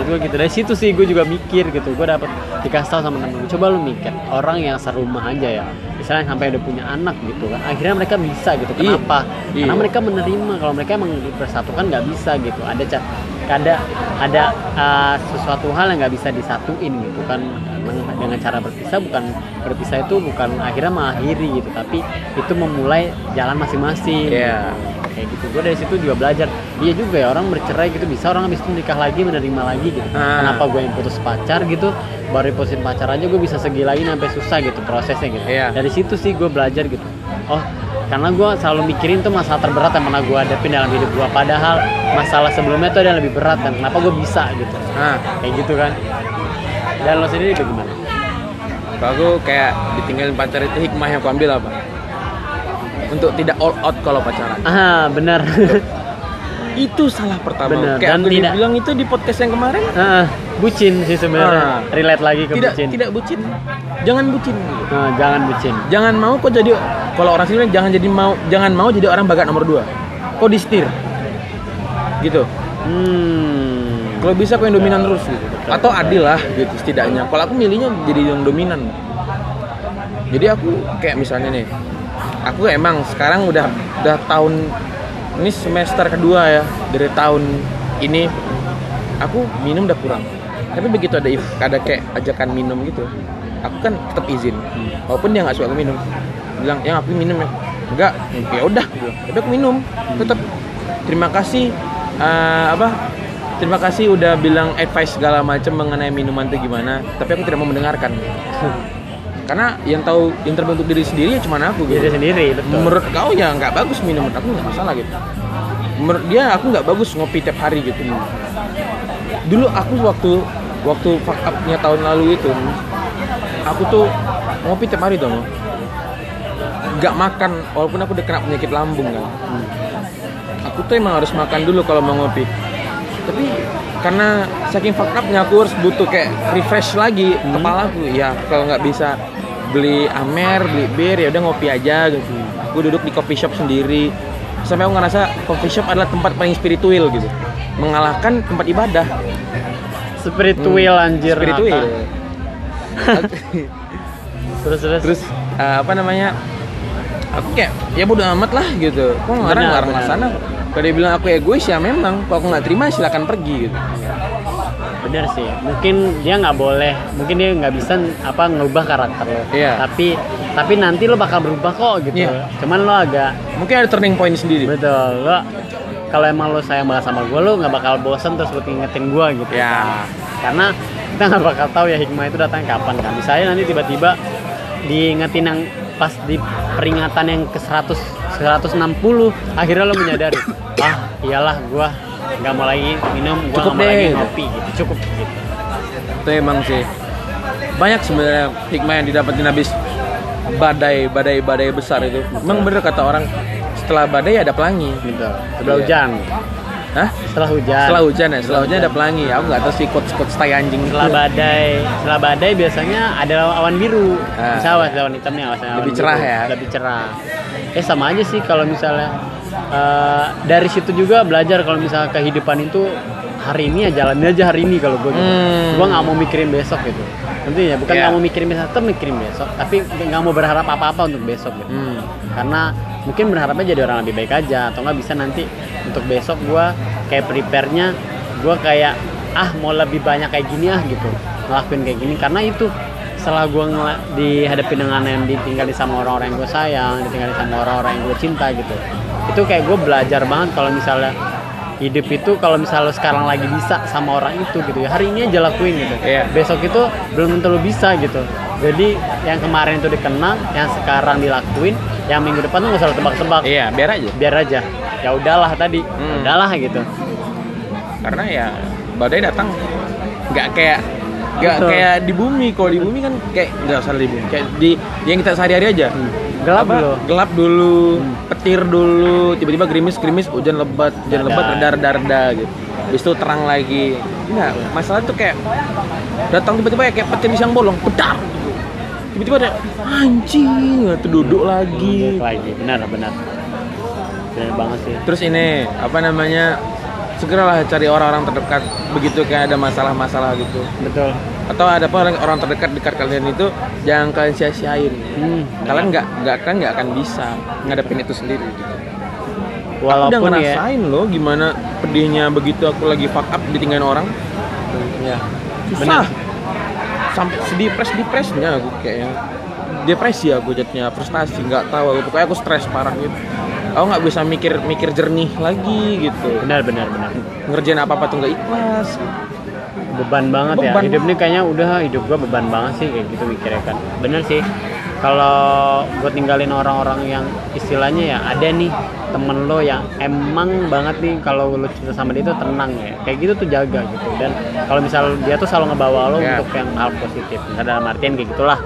menurut gue gitu. Dari situ sih gue juga mikir gitu. Gue dapet dikasih tahu sama temen gue coba lu mikir orang yang serumah aja ya. Misalnya sampai udah punya anak gitu kan akhirnya mereka bisa gitu. Iya. kenapa? karena Iya. mereka menerima. Kalau mereka emang dipersatukan nggak bisa gitu. Ada ca- ada ada uh, sesuatu hal yang nggak bisa disatuin gitu kan. Dengan- dengan cara berpisah bukan berpisah itu bukan akhirnya mengakhiri gitu. Tapi itu memulai jalan masing-masing. Iya. Kayak gitu. Gue dari situ juga belajar. Iya juga ya orang bercerai gitu bisa orang habis itu nikah lagi menerima lagi gitu. Ah. kenapa gue yang putus pacar gitu baru putusin pacar aja gue bisa segila ini sampai susah gitu prosesnya gitu. Iya. dari situ sih gue belajar gitu. Oh karena gue selalu mikirin tuh masalah terberat yang pernah gue hadapin dalam hidup gue padahal masalah sebelumnya tuh ada yang lebih berat dan kenapa gue bisa gitu. Nah kayak gitu kan. Dan lo sendiri bagaimana? Kalau aku kayak ditinggalin pacar itu hikmah yang aku ambil apa untuk tidak all out kalau pacaran. Ah benar. Itu salah pertama. Bener, kayak dan aku tidak- bilang itu di podcast yang kemarin. Ah, bucin sih sebenarnya. Ah. relate lagi ke tidak bucin. tidak bucin. Jangan bucin. Gitu. Ah, jangan bucin. Jangan mau kok jadi kalau orang sini jangan jadi mau jangan mau jadi orang bagat nomor dua. Kok disetir gitu. Hmm. kalau bisa aku yang dominan terus gitu. Atau adil lah gitu setidaknya. Kalau aku milihnya jadi yang dominan. Jadi aku kayak misalnya nih aku emang sekarang udah udah tahun ini semester kedua ya dari tahun ini. Aku minum udah kurang. Tapi begitu ada ada kayak ajakan minum gitu aku kan tetap izin. Walaupun dia nggak suka aku minum. Bilang yang aku minum ya. Enggak. Ya udah. Tapi aku minum. Tetap terima kasih eh, apa terima kasih udah bilang advice segala macam mengenai minuman itu gimana. Tapi aku tidak mau mendengarkan karena yang tahu yang terbentuk diri sendiri ya cuma aku gitu. Diri sendiri, betul. menurut kau ya nggak bagus minum menurut aku nggak masalah gitu. Menurut dia aku nggak bagus ngopi tiap hari gitu. Dulu aku waktu waktu fuck up-nya tahun lalu itu aku tuh ngopi tiap hari dong. Nggak makan walaupun aku udah kena penyakit lambung kan. Aku tuh emang harus makan dulu kalau mau ngopi. Tapi karena saking fuck up-nya aku harus butuh kayak refresh lagi kepala aku. Ya kalau nggak bisa beli amer beli bir ya udah ngopi aja gitu. Aku duduk di coffee shop sendiri. Sampai aku ngerasa coffee shop adalah tempat paling spiritual gitu. Mengalahkan tempat ibadah. Spiritual anjir. spiritual. Terus terus. terus eh, apa namanya? Aku kayak ya bodo amat lah gitu. Kok ngarang benar. sana? kalau dia bilang aku egois ya memang. Kalau aku nggak terima silakan pergi gitu Bener sih. Mungkin dia nggak boleh, mungkin dia nggak bisa apa ngubah karakter lo. Iya. Tapi tapi nanti lo bakal berubah kok gitu. Iya. Cuman lo agak mungkin ada turning point sendiri betul lo kalau emang lo sayang banget sama gue lo nggak bakal bosen terus buat ngingetin gue gitu Ya. karena kita nggak bakal tahu ya hikmah itu datang kapan kan misalnya nanti tiba-tiba diingetin yang pas di peringatan yang ke 100 160 akhirnya lo menyadari ah iyalah gue nggak mau lagi minum gue Cukup nggak mau lagi deh. ngopi gitu cukup gitu itu emang sih banyak sebenarnya hikmah yang didapetin habis badai badai badai besar itu memang bener kata orang setelah badai ada pelangi gitu setelah Iya. hujan Hah? setelah hujan setelah hujan ya setelah hujan ada pelangi aku nggak tahu sih quotes quotes tai anjing setelah badai setelah badai biasanya ada awan biru Ah. bisa awas awan hitam nih awas awan Lebih biru. cerah ya? lebih cerah eh sama aja sih kalau misalnya eh, dari situ juga belajar kalau misalnya kehidupan itu hari ini ya jalanin aja hari ini kalau gue gitu. Hmm. gue nggak mau mikirin besok gitu. Nanti ya bukan nggak mau mikirin besok tetap mikirin besok. Tapi nggak mau berharap apa-apa untuk besok gitu. Hmm. karena mungkin berharapnya jadi orang lebih baik aja atau nggak bisa nanti untuk besok gua kayak prepare-nya gua kayak ah mau lebih banyak kayak gini ah gitu. Ngelakuin kayak gini. Karena itu setelah ngela- dihadapi dengan yang ditinggali sama orang-orang yang gue sayang ditinggali sama orang-orang yang gue cinta gitu itu kayak gue belajar banget kalau misalnya hidup itu kalau misalnya sekarang lagi bisa sama orang itu gitu. Ya hari ini aja lakuin gitu. Iya. besok itu belum tentu lo bisa gitu. Jadi yang kemarin itu dikenang yang sekarang dilakuin yang minggu depan tuh nggak usah tebak-tebak. Iya biar aja. Biar aja. Ya udahlah tadi. Hmm. udahlah gitu. Karena ya badai datang. Nggak kayak nggak kayak di bumi. Kalau di bumi kan kayak nggak usah di bumi. Kayak di yang kita sehari-hari aja. Gelap Apa? dulu. Gelap dulu petir dulu tiba-tiba gerimis gerimis hujan lebat hujan lebat reda reda reda gitu. Habis itu terang lagi. Enggak masalah tuh kayak datang tiba-tiba ya kayak petir di siang bolong pedar. Tiba-tiba ada anjing tuh duduk lagi. Balik lagi. Benar benar. Benar banget sih. Terus ini apa namanya? Segeralah cari orang-orang terdekat begitu kayak ada masalah-masalah gitu. betul Atau ada apa orang orang terdekat dekat kalian itu jangan kalian sia-siain. hmm, Kalian nggak nggak kan nggak akan bisa ngadepin itu sendiri. Gitu. aku udah walaupun ya ngerasain loh gimana pedihnya begitu aku lagi fuck up ditinggalin orang. ya Susah. Sampai sedih depres depresnya aku kayaknya. Depresi aku jadinya frustasi nggak tahu aku pokoknya aku stres parah gitu. Aku nggak bisa mikir mikir jernih lagi gitu. benar benar benar. Ngerjain apa apa tuh nggak ikhlas. Beban banget ya. Beban. hidup ini kayaknya udah hidup gua beban banget sih kayak gitu mikirnya kan. Bener sih. Kalau gue tinggalin orang-orang yang istilahnya ya ada nih temen lo yang emang banget nih kalau lo cinta sama dia itu tenang ya. Kayak gitu tuh jaga gitu. Dan kalau misal dia tuh selalu ngebawa lo Ya. untuk yang hal positif. Misal dalam artian kayak gitulah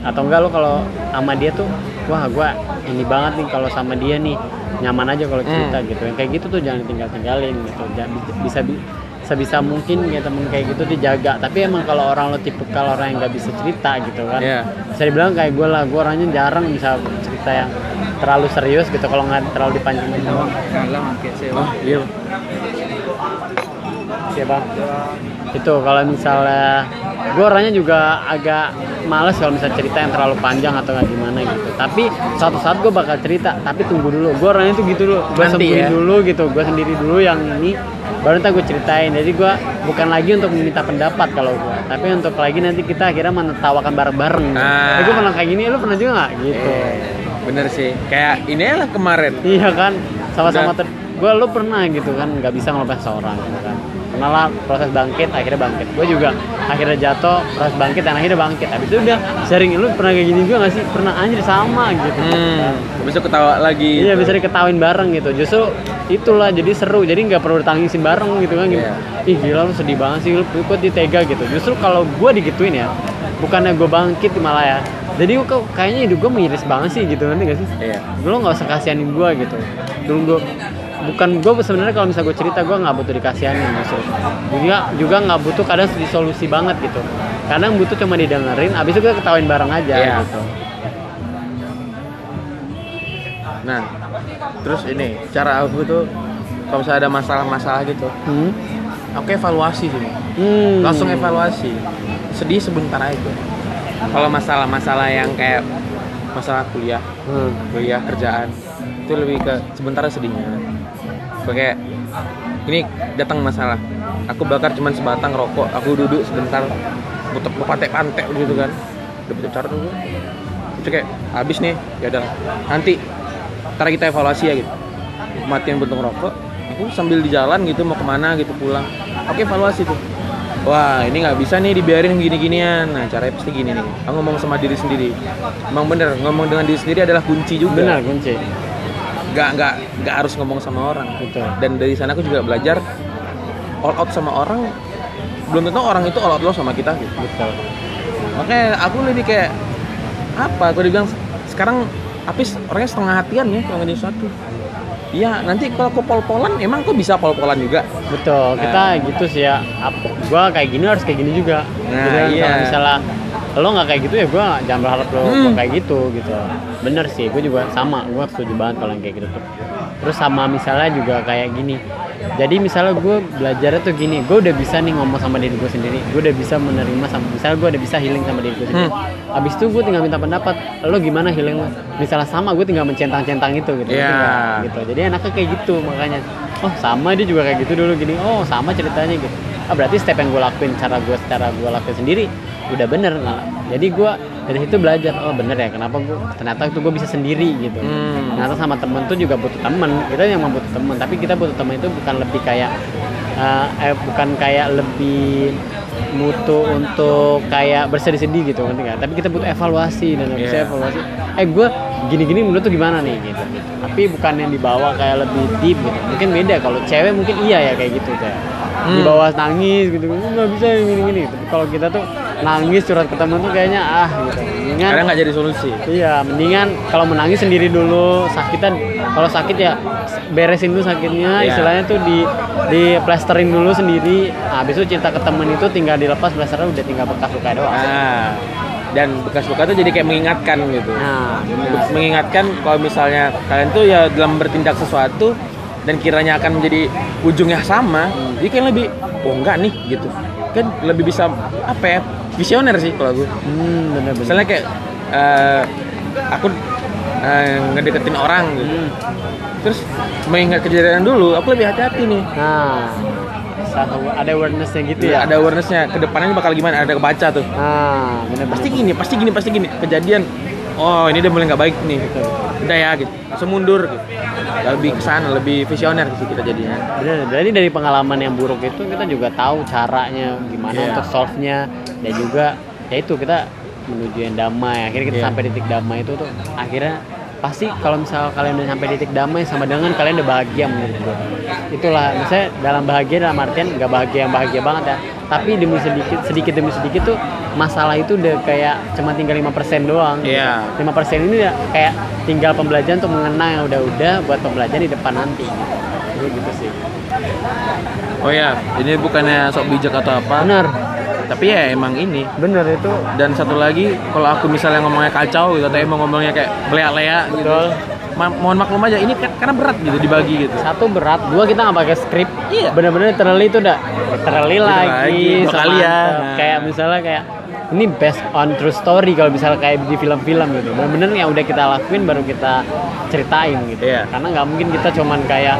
atau enggak lo kalau sama dia tuh wah gua ini banget nih kalau sama dia nih nyaman aja kalau cerita gitu. Yang kayak gitu tuh jangan tinggal tinggalin gitu jangan bisa bi- sebisa mungkin ya temen kayak gitu dijaga. Tapi emang kalau orang lo tipe kalau orang yang nggak bisa cerita gitu kan Iya. bisa dibilang kayak gue lah gue orangnya jarang bisa cerita yang terlalu serius gitu kalau nggak terlalu dipanjang-panjang oh iya. Ya bang itu kalau misalnya gue orangnya juga agak males kalau misalnya cerita yang terlalu panjang atau nggak gimana gitu. Tapi suatu saat gue bakal cerita tapi tunggu dulu. Gue orangnya tuh gitu dulu. Gue Nanti sendiri ya? dulu gitu gue sendiri dulu yang ini baru ntar gue ceritain. Jadi gue bukan lagi untuk meminta pendapat kalau gue tapi untuk lagi nanti kita akhirnya menertawakan bareng-bareng. Ah. eh, gue pernah kayak gini lu pernah juga nggak? Gitu. Eh, bener sih. Kayak ini lah kemarin. Iya kan, sama-sama ter... Gue lu pernah gitu kan, nggak bisa ngelupain seorang gitu kan. Pernah lah proses bangkit, akhirnya bangkit. Gue juga akhirnya jatuh, proses bangkit, dan akhirnya bangkit. Habis itu udah sering, lu pernah kayak gini juga gak sih? Pernah anjir sama gitu. hmm, besok ketawa lagi Iya bisa diketawain bareng gitu. Justru itulah jadi seru. Jadi nggak perlu ditangisin bareng gitu kan. Gini, Iya. Ih gila lu sedih banget sih lu kok ditega gitu. Justru kalau gue digituin ya, bukannya gue bangkit malah ya. Jadi kok kayaknya hidup gue miris banget sih gitu nanti gak sih? iya lu nggak usah kasihanin gue gitu dulu gue bukan gue sebenarnya kalau misalnya gue cerita gue nggak butuh dikasihanin justru juga juga nggak butuh kadang disolusi banget gitu kadang butuh cuma didengerin abis itu kita ketawain bareng aja Iya. gitu nah terus ini cara aku tuh kalau misalnya ada masalah-masalah gitu hmm? aku evaluasi sih Hmm. langsung evaluasi sedih sebentar aja kalau masalah-masalah yang kayak masalah kuliah Hmm. kuliah kerjaan itu lebih ke sebentar sedihnya kayak ini datang masalah. Aku bakar cuman sebatang rokok. Aku duduk sebentar putar pantek-pantek gitu kan. Udah bicara dulu. Itu kayak habis nih ya udah. Nanti ntar kita evaluasi ya gitu. Matiin bentuk rokok. Aku sambil di jalan gitu mau ke mana gitu pulang. Oke evaluasi tuh. Wah ini nggak bisa nih dibiarin gini-ginian. Nah caranya pasti gini nih. Aku ngomong sama diri sendiri. Emang bener ngomong dengan diri sendiri adalah kunci juga. Benar kunci nggak nggak nggak harus ngomong sama orang. Betul. dan dari sana aku juga belajar all out sama orang. Belum tentu orang itu all out lo sama kita gitu. Betul. Makanya aku lebih kayak apa? Aku dibilang sekarang Apis orangnya setengah hatian ya kalau ngadain sesuatu iya nanti kalau aku pol-polan emang kok bisa pol-polan juga? Betul. Nah. kita gitu sih ya. Ap- gua kayak gini harus kayak gini juga. Nah, Jadi kalau iya. misalnya lo nggak kayak gitu ya gua jangan berharap lo Hmm. kayak gitu gitu. Bener sih gue juga sama gue setuju banget kalau yang kayak gitu tuh. Terus sama misalnya juga kayak gini. Jadi misalnya gue belajarnya tuh gini gue udah bisa nih ngomong sama diri gue sendiri gue udah bisa menerima sama misalnya gue udah bisa healing sama diri gue sendiri. Abis itu gue tinggal minta pendapat lo gimana healing lo? Misalnya sama gue tinggal mencentang-centang itu gitu Iya. ngerti nggak? gitu. Jadi enaknya kayak gitu makanya. Oh sama dia juga kayak gitu dulu gini. Oh sama ceritanya gitu. Ah berarti step yang gue lakuin cara gue secara gue lakuin sendiri udah bener nah, jadi gue dari situ belajar oh bener ya kenapa gue ternyata itu gue bisa sendiri gitu Hmm. ternyata sama temen tuh juga butuh temen kita yang butuh temen tapi kita butuh temen itu bukan lebih kayak eh, eh, bukan kayak lebih mutu untuk kayak bersedih-sedih gitu ngerti nggak? tapi kita butuh evaluasi dan bisa Iya. evaluasi eh gue gini-gini menurut tuh gimana nih gitu, gitu. tapi bukan yang dibawa kayak lebih deep gitu mungkin beda kalau cewek mungkin iya ya kayak gitu kayak Hmm. dibawa nangis gitu nggak bisa gini-gini tapi kalau kita tuh nangis curhat ke temen tuh kayaknya ah gitu mendingan kadang nggak jadi solusi Iya, mendingan kalau menangis sendiri dulu, sakitan kalau sakit ya beresin dulu sakitnya, Iya. istilahnya tuh di di plesterin dulu sendiri. Nah, habis itu cinta ke temen itu tinggal dilepas plesternya udah tinggal bekas luka doang. nah dan bekas luka tuh jadi kayak mengingatkan gitu Nah, benar. mengingatkan kalau misalnya kalian tuh ya dalam bertindak sesuatu dan kiranya akan menjadi ujungnya sama jadi kayak lebih oh enggak nih gitu kan lebih bisa apa ya visioner sih kalau aku. Hmm, bener bener. misalnya kayak eh, aku eh, ngedeketin orang gitu. Hmm. terus mengingat kejadian dulu aku lebih hati-hati nih. Nah, ada awarenessnya gitu ya. ada awarenessnya. Ke depannya bakal gimana? Ada kebaca tuh. Nah, bener pasti gini pasti gini pasti gini. Kejadian oh ini udah mulai nggak baik nih udah ya gitu langsung mundur gitu lebih ke sana lebih visioner sih kita jadinya Bener, jadi dari pengalaman yang buruk itu kita juga tahu caranya gimana Iya. untuk solve-nya dan juga ya itu kita menuju yang damai. Akhirnya kita Iya. sampai titik damai itu tuh akhirnya pasti kalau misal kalian udah sampai titik damai sama dengan kalian udah bahagia menurut gue. Itulah misalnya dalam bahagia dalam artian nggak bahagia yang bahagia banget ya. Tapi demi sedikit sedikit demi sedikit tuh masalah itu udah kayak cuma tinggal 5% doang. Iya. 5% ini ya kayak tinggal pembelajaran untuk mengenang yang udah-udah buat pembelajaran di depan nanti. Gitu, gitu sih. oh ya ini bukannya sok bijak atau apa Bener, tapi ya emang ini bener itu dan satu lagi kalau aku misalnya ngomongnya kacau gitu atau emang ngomongnya kayak belea-lea gitu betul. Ma- mohon maklum aja ini karena berat gitu dibagi gitu satu berat dua kita nggak pakai skrip Iya. bener-bener literally itu udah literally lagi, lagi, ya. Nah. kayak misalnya kayak ini based on true story kalau misalnya kayak di film-film gitu bener-bener yang udah kita lakuin baru kita ceritain gitu Iya. karena nggak mungkin kita cuman kayak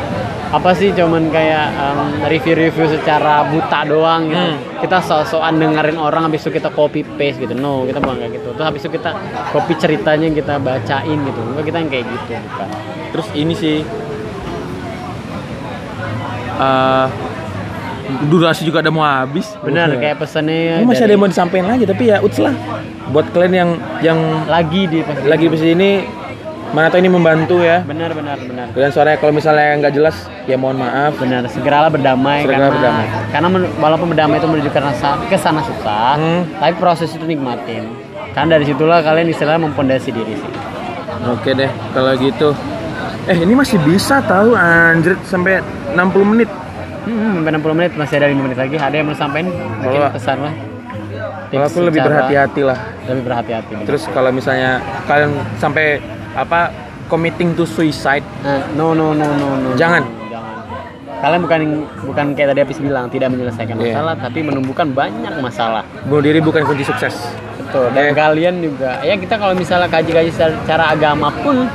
apa sih cuman kayak em, review-review secara buta doang gitu. Hmm. kita so-soan dengerin orang habis itu kita copy paste gitu. No kita bukan kayak gitu. Terus habis itu kita copy ceritanya kita bacain gitu. Enggak kita yang kayak gitu bukan. Terus ini sih eh durasi juga udah mau habis. Benar Buset. kayak pesannya Ini masih ada dari- yang mau disampaikan lagi tapi ya uts lah. Buat kalian yang yang lagi di pas lagi di sini mana tahu ini membantu ya. Benar benar benar. Dan suaranya kalau misalnya nggak jelas ya mohon maaf. Benar segeralah berdamai Segeralah karena berdamai. karena men- walaupun berdamai itu menuju ke sana ke sana susah Hmm. tapi proses itu nikmatin. Kan dari situlah kalian istilahnya mempondasi diri sih. Oke deh kalau gitu. Eh ini masih bisa tahu anjir sampai 60 menit. Hmm, sampai 60 menit masih ada 5 menit lagi. Ada yang mau sampaikan mungkin pesan lah. kalau aku lebih berhati-hati lah. lebih berhati-hati. Terus kalau misalnya kalian sampai apa committing to suicide Nah, no no no no no Jangan. no, jangan kalian bukan bukan kayak tadi habis bilang tidak menyelesaikan Iya. masalah tapi menumbuhkan banyak masalah bunuh diri bukan kunci sukses Betul. Dan Eh. kalian juga, ya kita kalau misalnya kaji-kaji secara agama pun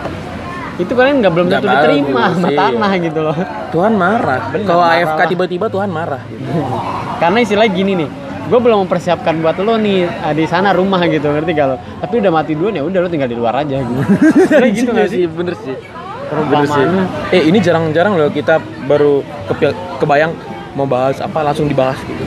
itu kalian nggak belum tentu diterima sama tanah gitu loh. Tuhan marah kalau AFK tiba-tiba Tuhan marah gitu. Karena istilah gini nih, gue belum mempersiapkan buat lo nih ah, di sana rumah gitu ngerti gak lo? Tapi udah mati duluan ya udah lo tinggal di luar aja gitu. Gitu nggak sih? bener sih Perumpamaannya. eh ini jarang-jarang loh kita baru kepi- kebayang mau bahas apa langsung dibahas gitu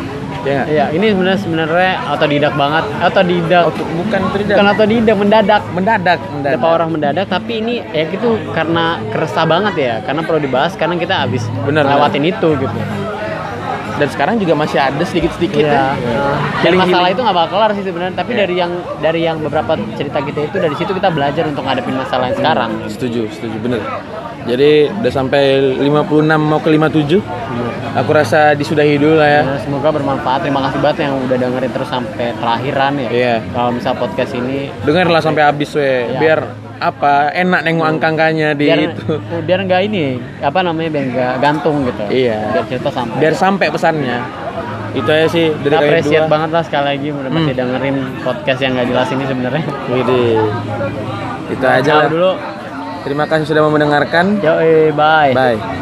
ya? Iya, ini sebenarnya sebenarnya otodidak banget, otodidak. Tuh, bukan tidak Bukan otodidak, mendadak. mendadak mendadak Ada orang mendadak, tapi ini ya gitu karena keresah banget ya, karena perlu dibahas karena kita habis lewatin itu gitu. Dan sekarang juga masih ada sedikit-sedikit Iya. ya Dan Healing- masalah healing. itu nggak bakal kelar sih sebenarnya. Tapi Iya. dari yang dari yang beberapa cerita kita itu dari situ kita belajar untuk ngadepin masalah yang sekarang. setuju setuju bener jadi udah sampai 56 mau ke 57 aku rasa disudahi dulu lah ya Ya, semoga bermanfaat. Terima kasih banget yang udah dengerin terus sampai terakhiran ya. Iya. Kalau misal podcast ini dengarlah sampai habis we Iya. biar apa enak nengok angka-angkanya di biar itu biar nggak ini apa namanya biar nggak gantung gitu. Iya. Biar cerita sampai. biar sampai pesannya itu aja sih dari kita kalian appreciate dua banget lah sekali lagi udah masih Hmm. dengerin podcast yang nggak jelas ini sebenarnya. Widih. itu aja Ciao lah dulu. terima kasih sudah mau mendengarkan Yo, bye. bye